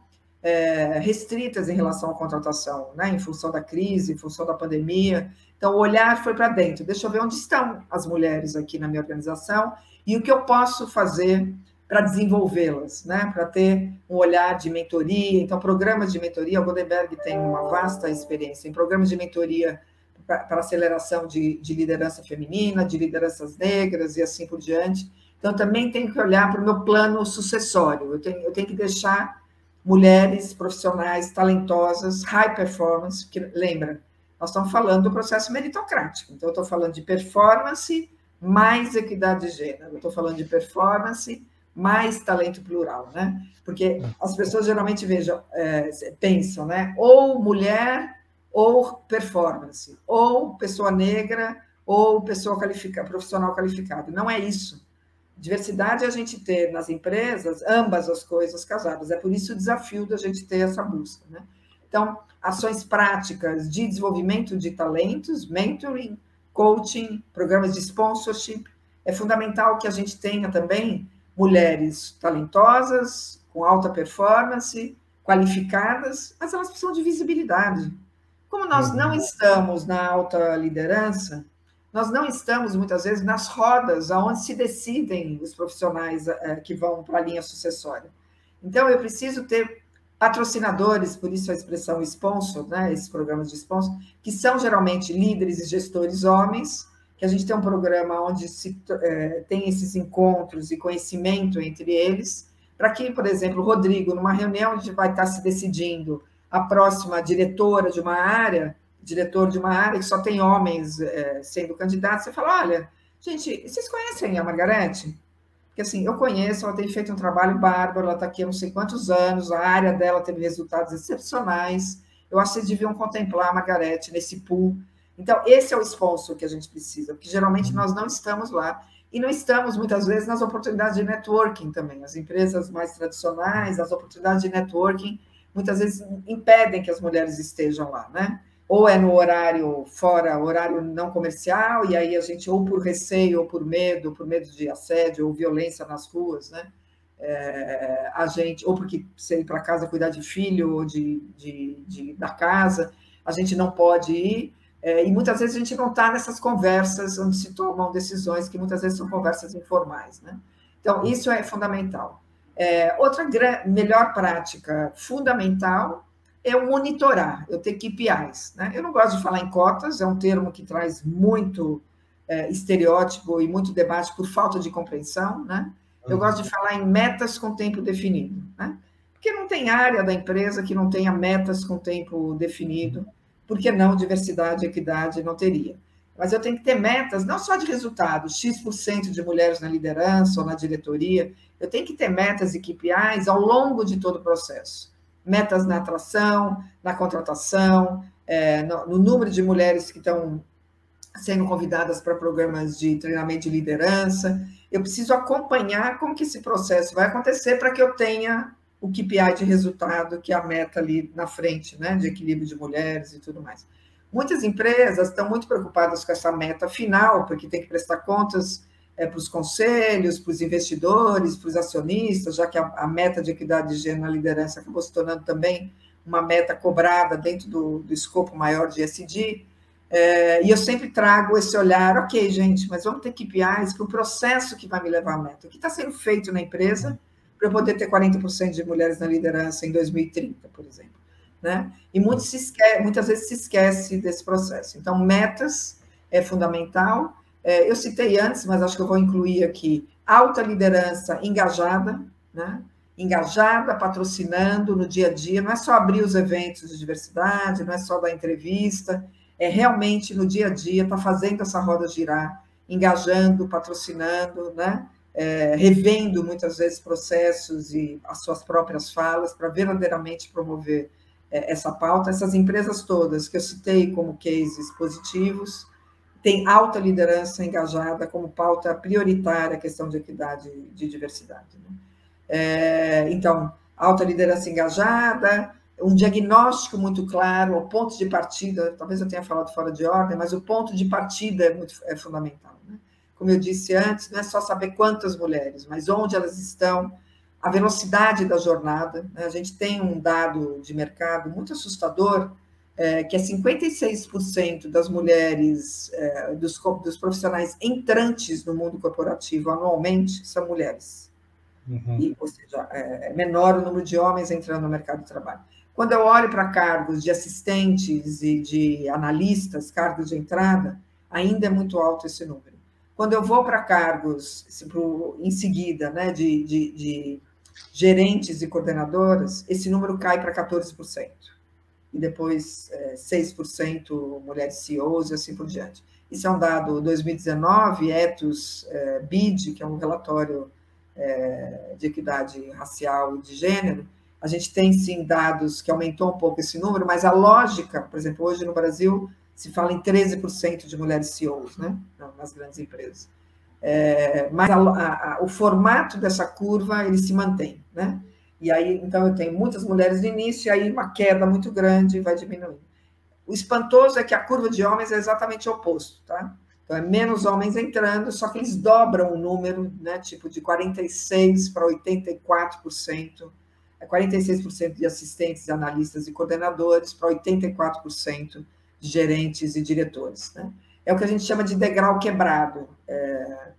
é, restritas em relação à contratação, né, em função da crise, em função da pandemia. Então, o olhar foi para dentro. Deixa eu ver onde estão as mulheres aqui na minha organização e o que eu posso fazer para desenvolvê-las, né, para ter um olhar de mentoria. Então, programas de mentoria, o Goldenberg tem uma vasta experiência em programas de mentoria para aceleração de, de liderança feminina, de lideranças negras e assim por diante. Então, também tenho que olhar para o meu plano sucessório. Eu tenho, eu tenho que deixar mulheres profissionais talentosas, high performance, que lembra, nós estamos falando do processo meritocrático. Então, eu estou falando de performance mais equidade de gênero, eu estou falando de performance mais talento plural, né? Porque as pessoas geralmente vejam, é, pensam, né? Ou mulher ou performance, ou pessoa negra ou pessoa qualificada, profissional qualificado. Não é isso. Diversidade é a gente ter nas empresas ambas as coisas casadas. É por isso o desafio da gente ter essa busca. Né? Então, ações práticas de desenvolvimento de talentos, mentoring, coaching, programas de sponsorship. É fundamental que a gente tenha também mulheres talentosas, com alta performance, qualificadas, mas elas precisam de visibilidade. Como nós não uhum. estamos na alta liderança, nós não estamos, muitas vezes, nas rodas onde se decidem os profissionais é, que vão para a linha sucessória. Então, eu preciso ter patrocinadores, por isso a expressão sponsor, né, esses programas de sponsor, que são geralmente líderes e gestores homens, que a gente tem um programa onde se é, tem esses encontros e conhecimento entre eles, para que, por exemplo, o Rodrigo, numa reunião onde vai estar se decidindo a próxima diretora de uma área, diretor de uma área que só tem homens é, sendo candidatos, você fala, olha, gente, vocês conhecem a Margarete? Porque assim, eu conheço, ela tem feito um trabalho bárbaro, ela está aqui há não sei quantos anos, a área dela teve resultados excepcionais. Eu acho que vocês deviam contemplar a Margarete nesse pool. Então, esse é o sponsor que a gente precisa, porque geralmente nós não estamos lá. E não estamos, muitas vezes, nas oportunidades de networking também. As empresas mais tradicionais, as oportunidades de networking, muitas vezes impedem que as mulheres estejam lá, né? ou é no horário fora, horário não comercial, e aí a gente, ou por receio, ou por medo, por medo de assédio ou violência nas ruas, né? É, a gente, ou porque você ir para casa cuidar de filho ou de, de, de, da casa, a gente não pode ir, é, e muitas vezes a gente não está nessas conversas onde se tomam decisões, que muitas vezes são conversas informais, né? Então, isso é fundamental. É, outra melhor prática fundamental é o monitorar, eu ter KPIs. Né? Eu não gosto de falar em cotas, é um termo que traz muito é, estereótipo e muito debate por falta de compreensão. Né? Eu uhum. gosto de falar em metas com tempo definido. Né? Porque não tem área da empresa que não tenha metas com tempo definido, porque não diversidade e equidade não teria. Mas eu tenho que ter metas, não só de resultados, X% de mulheres na liderança ou na diretoria, eu tenho que ter metas e KPIs ao longo de todo o processo metas na atração, na contratação, é, no, no, número de mulheres que estão sendo convidadas para programas de treinamento de liderança. Eu preciso acompanhar como que esse processo vai acontecer para que eu tenha o KPI de resultado, que é a meta ali na frente, né, de equilíbrio de mulheres e tudo mais. Muitas empresas estão muito preocupadas com essa meta final, porque tem que prestar contas é, para os conselhos, para os investidores, para os acionistas, já que a, a, meta de equidade de gênero na liderança acabou se tornando também uma meta cobrada dentro do, do escopo maior de SD. É, e eu sempre trago esse olhar, ok, gente, mas vamos ter KPIs para o processo que vai me levar à meta. O que está sendo feito na empresa para eu poder ter 40% de mulheres na liderança em 2030, por exemplo. Né? E muito se esquece, muitas vezes se esquece desse processo. Então, metas é fundamental, é, eu citei antes, mas acho que eu vou incluir aqui, alta liderança engajada, né? engajada, patrocinando no dia a dia, não é só abrir os eventos de diversidade, não é só dar entrevista, é realmente no dia a dia, está fazendo essa roda girar, engajando, patrocinando, né? É, revendo muitas vezes processos e as suas próprias falas para verdadeiramente promover essa pauta. Essas empresas todas que eu citei como cases positivos, tem alta liderança engajada como pauta prioritária a questão de equidade e de diversidade. Né? É, então, alta liderança engajada, um diagnóstico muito claro, o ponto de partida, talvez eu tenha falado fora de ordem, mas o ponto de partida é, muito, é fundamental. Né? Como eu disse antes, não é só saber quantas mulheres, mas onde elas estão, a velocidade da jornada. Né? A gente tem um dado de mercado muito assustador, é, que é 56% das mulheres, é, dos, dos, profissionais entrantes no mundo corporativo anualmente são mulheres. Uhum. E, ou seja, é, é menor o número de homens entrando no mercado de trabalho. Quando eu olho para cargos de assistentes e de analistas, cargos de entrada, ainda é muito alto esse número. Quando eu vou para cargos, em seguida, né, de, de, de gerentes e coordenadoras, esse número cai para 14% e depois é, 6% mulheres CEOs e assim por diante. Isso é um dado 2019, Etos é, BID, que é um relatório é, de equidade racial e de gênero. A gente tem sim dados que aumentou um pouco esse número, mas a lógica, por exemplo, hoje no Brasil se fala em 13% de mulheres CEOs, né, nas grandes empresas. É, mas a, a, o formato dessa curva ele se mantém, né? E aí, então, eu tenho muitas mulheres no início, e aí uma queda muito grande vai diminuindo. O espantoso é que a curva de homens é exatamente o oposto, tá? Então, é menos homens entrando, só que eles dobram o número, né? Tipo, de 46% para 84%, é 46% de assistentes, analistas e coordenadores para 84% de gerentes e diretores, né? É o que a gente chama de degrau quebrado. É,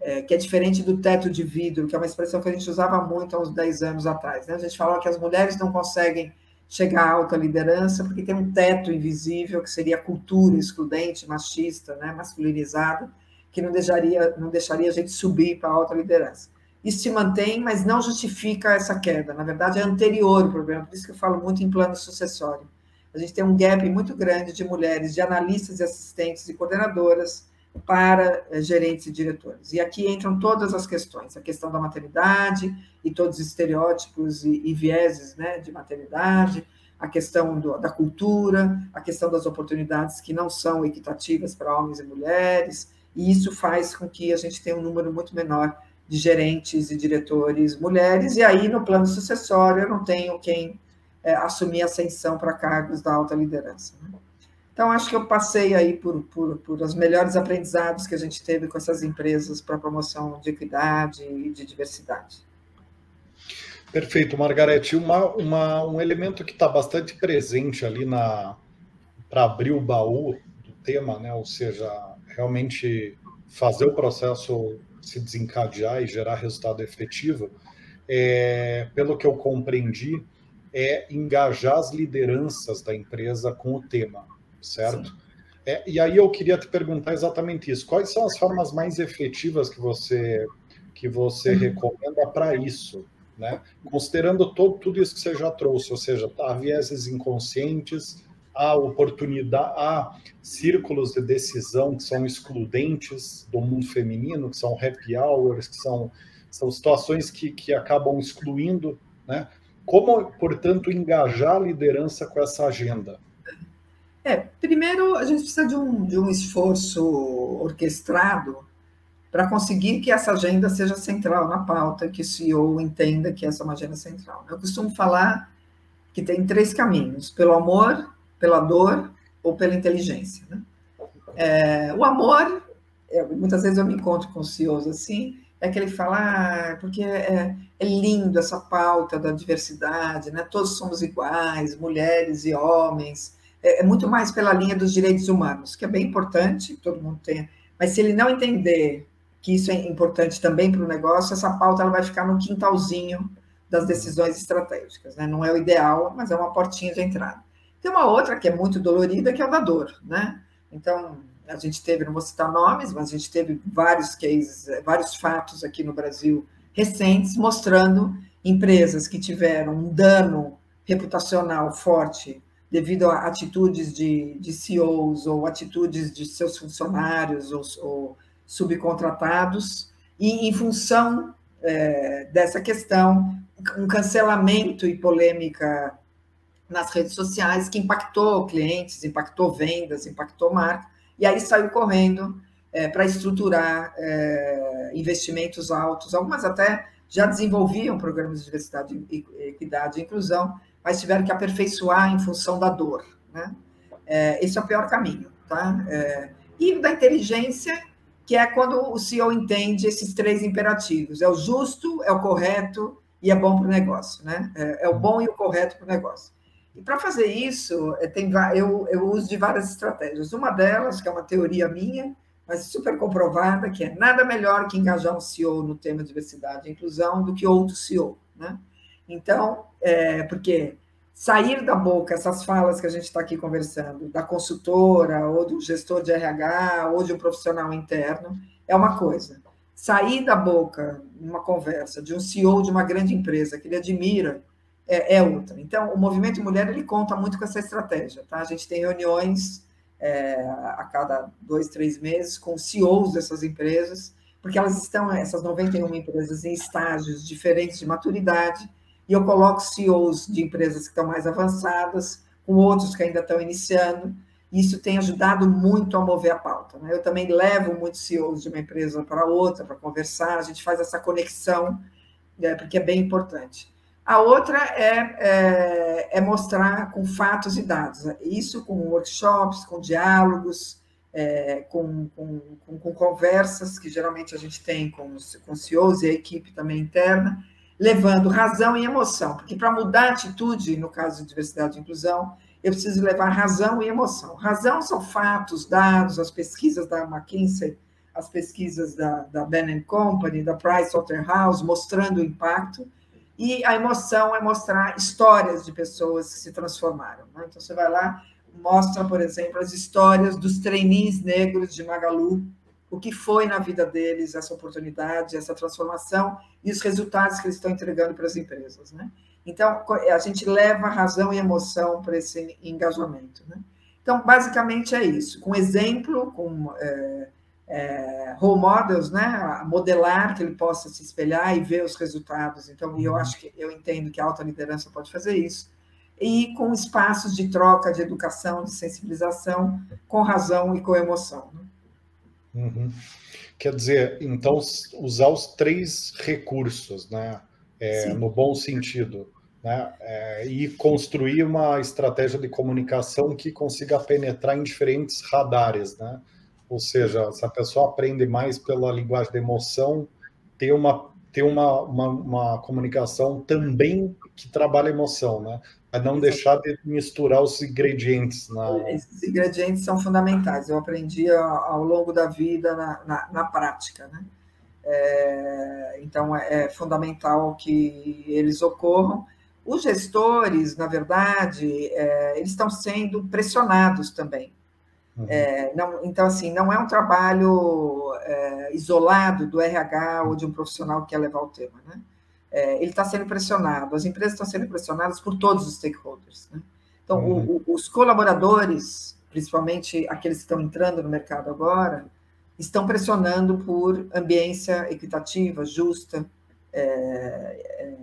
é, que é diferente do teto de vidro, que é uma expressão que a gente usava muito há uns 10 anos atrás. Né? A gente falava que as mulheres não conseguem chegar à alta liderança porque tem um teto invisível, que seria a cultura excludente, machista, né? masculinizada, que não deixaria, não deixaria a gente subir para a alta liderança. isso se mantém, mas não justifica essa queda. Na verdade, é anterior o problema, por isso que eu falo muito em plano sucessório. A gente tem um gap muito grande de mulheres, de analistas e assistentes e coordenadoras para eh, gerentes e diretores. E aqui entram todas as questões, a questão da maternidade e todos os estereótipos e, e vieses né, de maternidade, a questão do, da cultura, a questão das oportunidades que não são equitativas para homens e mulheres, e isso faz com que a gente tenha um número muito menor de gerentes e diretores mulheres, e aí no plano sucessório eu não tenho quem é, assumir ascensão para cargos da alta liderança. Né? Então, acho que eu passei aí por, por, por os melhores aprendizados que a gente teve com essas empresas para promoção de equidade e de diversidade.
Perfeito, Margarete. Uma, uma, um elemento que está bastante presente ali na para abrir o baú do tema, né? ou seja, realmente fazer o processo se desencadear e gerar resultado efetivo, é, pelo que eu compreendi, é engajar as lideranças da empresa com o tema, certo? É, e aí eu queria te perguntar exatamente isso. Quais são as formas mais efetivas que você que você uhum. recomenda para isso? Né? Considerando todo, tudo isso que você já trouxe, ou seja, há vieses inconscientes, há oportunidade, há círculos de decisão que são excludentes do mundo feminino, que são happy hours, que são, são situações que, que acabam excluindo, né? Como, portanto, engajar a liderança com essa agenda?
É, primeiro, a gente precisa de um, de um esforço orquestrado para conseguir que essa agenda seja central na pauta, que o CEO entenda que essa é uma agenda central. Eu costumo falar que tem três caminhos: pelo amor, pela dor ou pela inteligência. Né? É, o amor, muitas vezes eu me encontro com CEOs assim, é que ele fala, ah, porque é, é, lindo essa pauta da diversidade, né? todos somos iguais, mulheres e homens, é, é, muito mais pela linha dos direitos humanos, que é bem importante, todo mundo tem, mas se ele não entender que isso é importante também para o negócio, essa pauta ela vai ficar no quintalzinho das decisões estratégicas, né? não é o ideal, mas é uma portinha de entrada. Tem uma outra que é muito dolorida, que é o da dor, né? Então, a gente teve, não vou citar nomes, mas a gente teve vários cases, vários fatos aqui no Brasil recentes mostrando empresas que tiveram um dano reputacional forte devido a atitudes de, de CEOs ou atitudes de seus funcionários ou, ou subcontratados, e em função é, dessa questão, um cancelamento e polêmica nas redes sociais que impactou clientes, impactou vendas, impactou marca, e aí saiu correndo é, para estruturar é, investimentos altos. Algumas até já desenvolviam programas de diversidade, equidade e inclusão, mas tiveram que aperfeiçoar em função da dor. Né? É, esse é o pior caminho. Tá? É, e da inteligência, que é quando o CEO entende esses três imperativos: é o justo, é o correto e é bom para o negócio. Né? É, é o bom e o correto para o negócio. E para fazer isso, é, tem, eu, eu uso de várias estratégias. Uma delas, que é uma teoria minha, mas super comprovada, que é nada melhor que engajar um CEO no tema diversidade e inclusão do que outro CEO. Né? Então, é, porque sair da boca essas falas que a gente está aqui conversando, da consultora, ou do gestor de RH, ou de um profissional interno, é uma coisa. Sair da boca, numa conversa, de um CEO de uma grande empresa que ele admira, é, é, outra. Então, o movimento mulher ele conta muito com essa estratégia. Tá? A gente tem reuniões é, a cada dois, três meses com CEOs dessas empresas, porque elas estão, essas 91 empresas, em estágios diferentes de maturidade, e eu coloco CEOs de empresas que estão mais avançadas, com outros que ainda estão iniciando, e isso tem ajudado muito a mover a pauta. Né? Eu também levo muitos CEOs de uma empresa para outra para conversar, a gente faz essa conexão, né, porque é bem importante. A outra é, é, é, mostrar com fatos e dados, isso com workshops, com diálogos, é, com, com, com, com, conversas que geralmente a gente tem com os, com os CEOs e a equipe também interna, levando razão e emoção, porque para mudar a atitude, no caso de diversidade e inclusão, eu preciso levar razão e emoção. Razão são fatos, dados, as pesquisas da McKinsey, as pesquisas da, da Company, da Pricewaterhouse, mostrando o impacto, e a emoção é mostrar histórias de pessoas que se transformaram. Né? Então, você vai lá, mostra, por exemplo, as histórias dos trainees negros de Magalu, o que foi na vida deles essa oportunidade, essa transformação e os resultados que eles estão entregando para as empresas. Né? Então, a gente leva razão e emoção para esse engajamento. Né? Então, basicamente é isso, com exemplo, com é, é, role models, né? modelar que ele possa se espelhar e ver os resultados. Então, eu uhum. acho que eu entendo que a alta liderança pode fazer isso. E com espaços de troca, de educação, de sensibilização, com razão e com emoção. Né?
Uhum. Quer dizer, então, usar os três recursos, né? É, no bom sentido. Né? É, e construir uma estratégia de comunicação que consiga penetrar em diferentes radares. Né? Ou seja, se a pessoa aprende mais pela linguagem de emoção, ter uma, ter uma, uma, uma comunicação também que trabalha emoção. Né? A não deixar de misturar os ingredientes. Na...
Esses ingredientes são fundamentais. Eu aprendi ao longo da vida na, na, na prática. Né? É, então, é, é fundamental que eles ocorram. Os gestores, na verdade, é, eles estão sendo pressionados também. Uhum. É, não, então, assim, não é um trabalho é, isolado do RH ou de um profissional que quer levar o tema, né? É, ele está sendo pressionado, as empresas estão sendo pressionadas por todos os stakeholders. Né? Então, uhum. o, o, os colaboradores, principalmente aqueles que estão entrando no mercado agora, estão pressionando por ambiência equitativa, justa, é, é,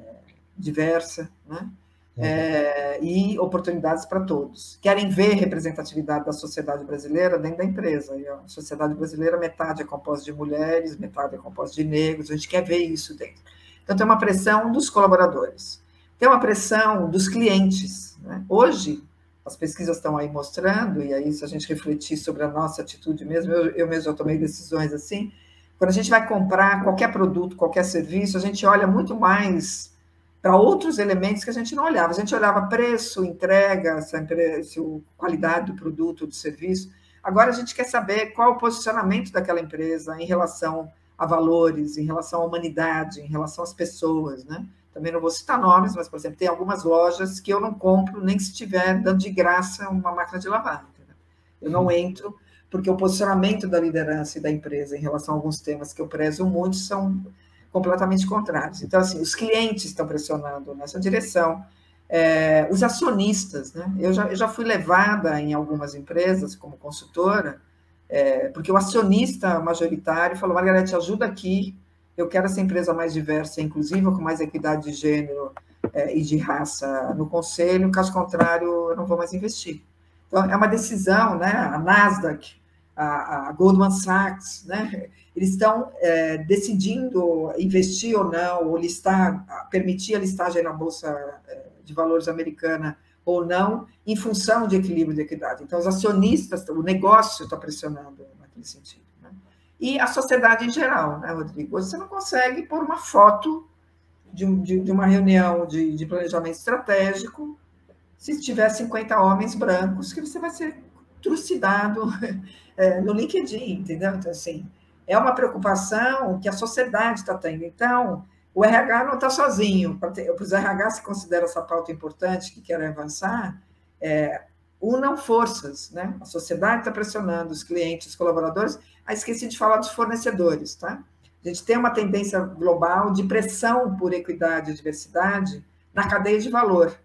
diversa, né? Uhum. É, e oportunidades para todos. Querem ver representatividade da sociedade brasileira dentro da empresa. E a sociedade brasileira, metade é composta de mulheres, metade é composta de negros, a gente quer ver isso dentro. Então, tem uma pressão dos colaboradores, tem uma pressão dos clientes. Né? Hoje, as pesquisas estão aí mostrando, e aí, se a gente refletir sobre a nossa atitude mesmo, eu, eu mesmo tomei decisões assim. Quando a gente vai comprar qualquer produto, qualquer serviço, a gente olha muito mais para outros elementos que a gente não olhava. A gente olhava preço, entrega, qualidade do produto, do serviço. Agora a gente quer saber qual o posicionamento daquela empresa em relação a valores, em relação à humanidade, em relação às pessoas, né? Também não vou citar nomes, mas, por exemplo, tem algumas lojas que eu não compro nem se estiver dando de graça uma máquina de lavar. Entendeu? Eu não entro, porque o posicionamento da liderança e da empresa em relação a alguns temas que eu prezo muito são completamente contrários. Então, assim, os clientes estão pressionando nessa direção, é, os acionistas, né? Eu já, eu já fui levada em algumas empresas como consultora é, porque o acionista majoritário falou, Margarete, ajuda aqui, eu quero essa empresa mais diversa, inclusiva, com mais equidade de gênero é, e de raça no conselho, caso contrário, eu não vou mais investir. Então, é uma decisão, né? A Nasdaq, a, a Goldman Sachs, né? Eles estão é, decidindo investir ou não, ou listar, permitir a listagem na Bolsa é, de Valores americana ou não, em função de equilíbrio de equidade. Então, os acionistas, o negócio está pressionando naquele sentido. Né? E a sociedade em geral, né, Rodrigo? Você não consegue pôr uma foto de, de, de uma reunião de, de, planejamento estratégico se tiver 50 homens brancos, que você vai ser trucidado é, (laughs) no LinkedIn, entendeu? Então, assim, é uma preocupação que a sociedade está tendo. Então, o RH não está sozinho. Para os RH se considera essa pauta importante que querem avançar, é, unam forças, né? A sociedade está pressionando os clientes, os colaboradores. Ah, esqueci de falar dos fornecedores, tá? A gente tem uma tendência global de pressão por equidade e diversidade na cadeia de valor,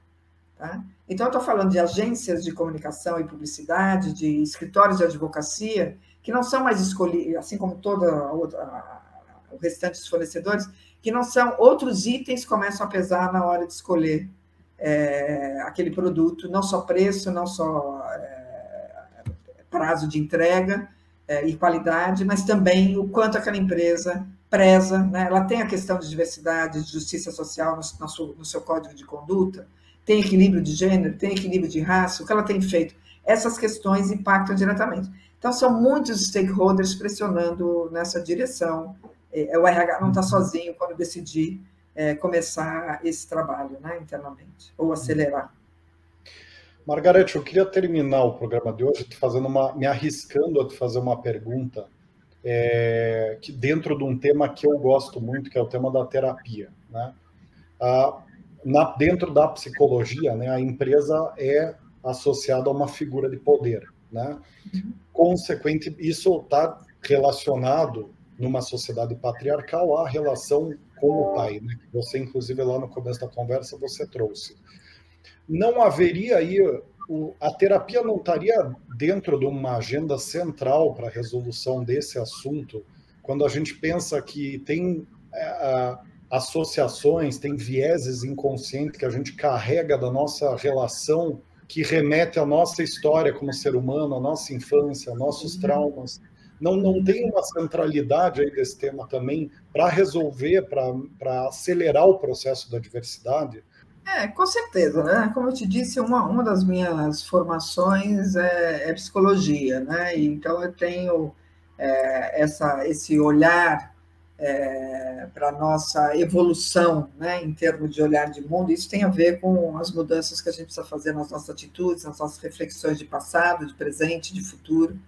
tá? Então, eu estou falando de agências de comunicação e publicidade, de escritórios de advocacia, que não são mais escolhidos, assim como a, o restante dos fornecedores, que não são outros itens começam a pesar na hora de escolher é, aquele produto, não só preço, não só é, prazo de entrega é, e qualidade, mas também o quanto aquela empresa preza, né? ela tem a questão de diversidade, de justiça social no, no, seu, no seu código de conduta, tem equilíbrio de gênero, tem equilíbrio de raça, o que ela tem feito. Essas questões impactam diretamente. Então, são muitos stakeholders pressionando nessa direção é, o RH não está sozinho quando decidir é, começar esse trabalho né, internamente, ou acelerar.
Margarete, eu queria terminar o programa de hoje fazendo uma, me arriscando a te fazer uma pergunta é, que dentro de um tema que eu gosto muito, que é o tema da terapia. Né? Ah, na, dentro da psicologia, né, a empresa é associada a uma figura de poder. Né? Uhum. Consequente, isso está relacionado numa sociedade patriarcal à relação com o pai, né? Você, inclusive, lá no começo da conversa, você trouxe. Não haveria aí, a terapia não estaria dentro de uma agenda central para a resolução desse assunto, quando a gente pensa que tem é, associações, tem vieses inconscientes que a gente carrega da nossa relação, que remete à nossa história como ser humano, à nossa infância, nossos uhum. traumas não, não tem uma centralidade aí desse tema também para resolver, para acelerar o processo da diversidade?
É, com certeza, né? Como eu te disse, uma, uma das minhas formações é, é psicologia, né? Então eu tenho é, essa, esse olhar é, para nossa evolução, né? Em termos de olhar de mundo, isso tem a ver com as mudanças que a gente precisa fazer nas nossas atitudes, nas nossas reflexões de passado, de presente, de futuro.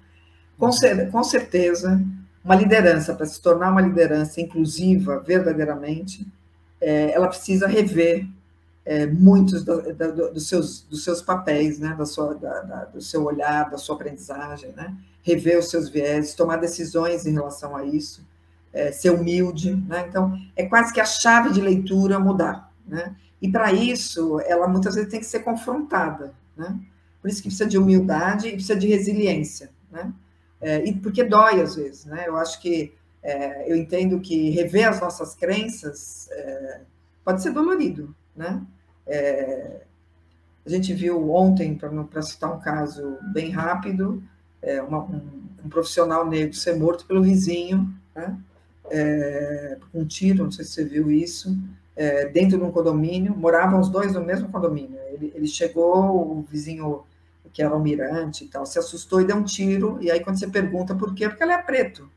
Com, com certeza, uma liderança, para se tornar uma liderança inclusiva verdadeiramente, é, ela precisa rever é, muitos do, do, dos, seus, dos seus papéis, né, da sua, da, da, do seu olhar, da sua aprendizagem, né, rever os seus viés, tomar decisões em relação a isso, é, ser humilde. Né, então, é quase que a chave de leitura mudar. Né, e para isso, ela muitas vezes tem que ser confrontada. Né, por isso que precisa de humildade e precisa de resiliência. Né, é, e porque dói às vezes, né? Eu acho que é, eu entendo que rever as nossas crenças é, pode ser dolorido, né? É, a gente viu ontem, para citar um caso bem rápido, é, uma, um, um, profissional negro ser morto pelo vizinho, né? Um tiro, não sei se você viu isso, dentro de um condomínio, moravam os dois no mesmo condomínio. Ele, ele chegou, o vizinho que era almirante e tal, se assustou e deu um tiro, e aí quando você pergunta por quê, porque ele é preto,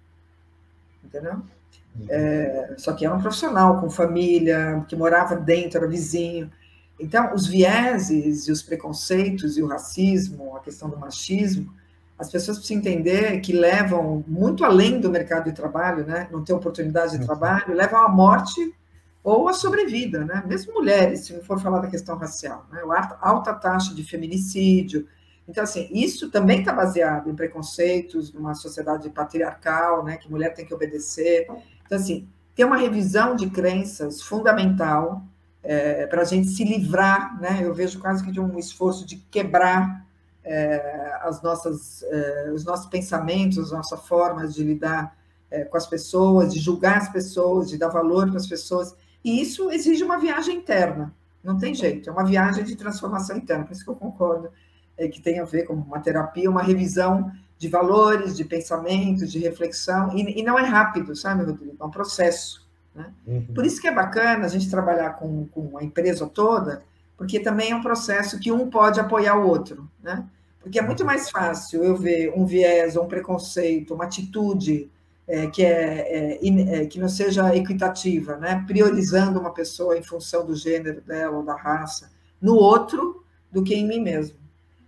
entendeu? Uhum. É, só que era um profissional, com família, que morava dentro, era vizinho. Então, os vieses e os preconceitos e o racismo, a questão do machismo, as pessoas precisam entender que levam muito além do mercado de trabalho, né? não ter oportunidade de uhum. trabalho, levam à morte ou à sobrevida, né? Mesmo mulheres, se não for falar da questão racial, né? alta taxa de feminicídio, então, assim, isso também está baseado em preconceitos, numa sociedade patriarcal, né, que mulher tem que obedecer. Então, assim, tem uma revisão de crenças fundamental é, para a gente se livrar, né? Eu vejo quase que de um esforço de quebrar é, as nossas, é, os nossos pensamentos, as nossas formas de lidar é, com as pessoas, de julgar as pessoas, de dar valor para as pessoas. E isso exige uma viagem interna, não tem jeito, é uma viagem de transformação interna, por isso que eu concordo é, que tem a ver com uma terapia, uma revisão de valores, de pensamento, de reflexão, e, e não é rápido, sabe, Rodrigo? É um processo. Né? Uhum. Por isso que é bacana a gente trabalhar com, com a empresa toda, porque também é um processo que um pode apoiar o outro, né? Porque é muito uhum. mais fácil eu ver um viés, um preconceito, uma atitude é, que, é, é, é, que não seja equitativa, né? priorizando uma pessoa em função do gênero dela ou da raça, no outro, do que em mim mesmo.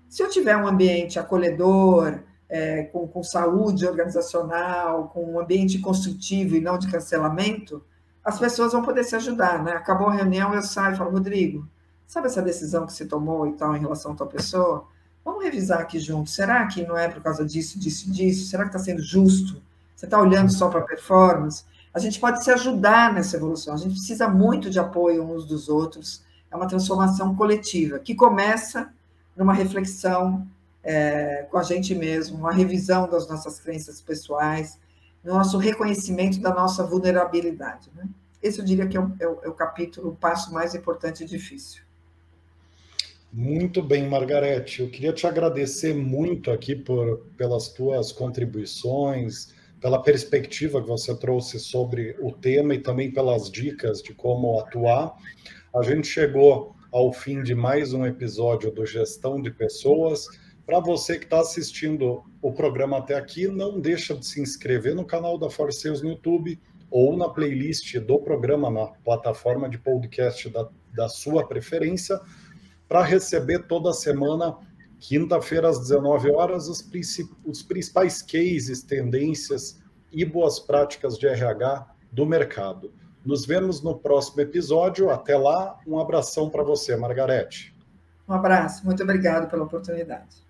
Se eu tiver um ambiente acolhedor, é, com, com saúde organizacional, com um ambiente construtivo e não de cancelamento, as pessoas vão poder se ajudar, né? Acabou a reunião, eu saio e falo, Rodrigo, sabe essa decisão que você tomou e tal em relação a tua pessoa? Vamos revisar aqui junto. Será que não é por causa disso, disso, disso? Será que está sendo justo? Você está olhando só para a performance? A gente pode se ajudar nessa evolução. A gente precisa muito de apoio uns dos outros. É uma transformação coletiva que começa numa reflexão é, com a gente mesmo, uma revisão das nossas crenças pessoais, no nosso reconhecimento da nossa vulnerabilidade. Né? Esse eu diria que é o, é, o, é o, capítulo, o passo mais importante e difícil.
Muito bem, Margarete. Eu queria te agradecer muito aqui por, pelas tuas contribuições, pela perspectiva que você trouxe sobre o tema e também pelas dicas de como atuar. A gente chegou ao fim de mais um episódio do Gestão de Pessoas. Para você que está assistindo o programa até aqui, não deixa de se inscrever no canal da Forceus no YouTube ou na playlist do programa na plataforma de podcast da, da sua preferência, para receber toda semana, quinta-feira às 19 horas, os, os principais cases, tendências e boas práticas de RH do mercado. Nos vemos no próximo episódio. Até lá, um abração para você, Margarete.
Um abraço, muito obrigado pela oportunidade.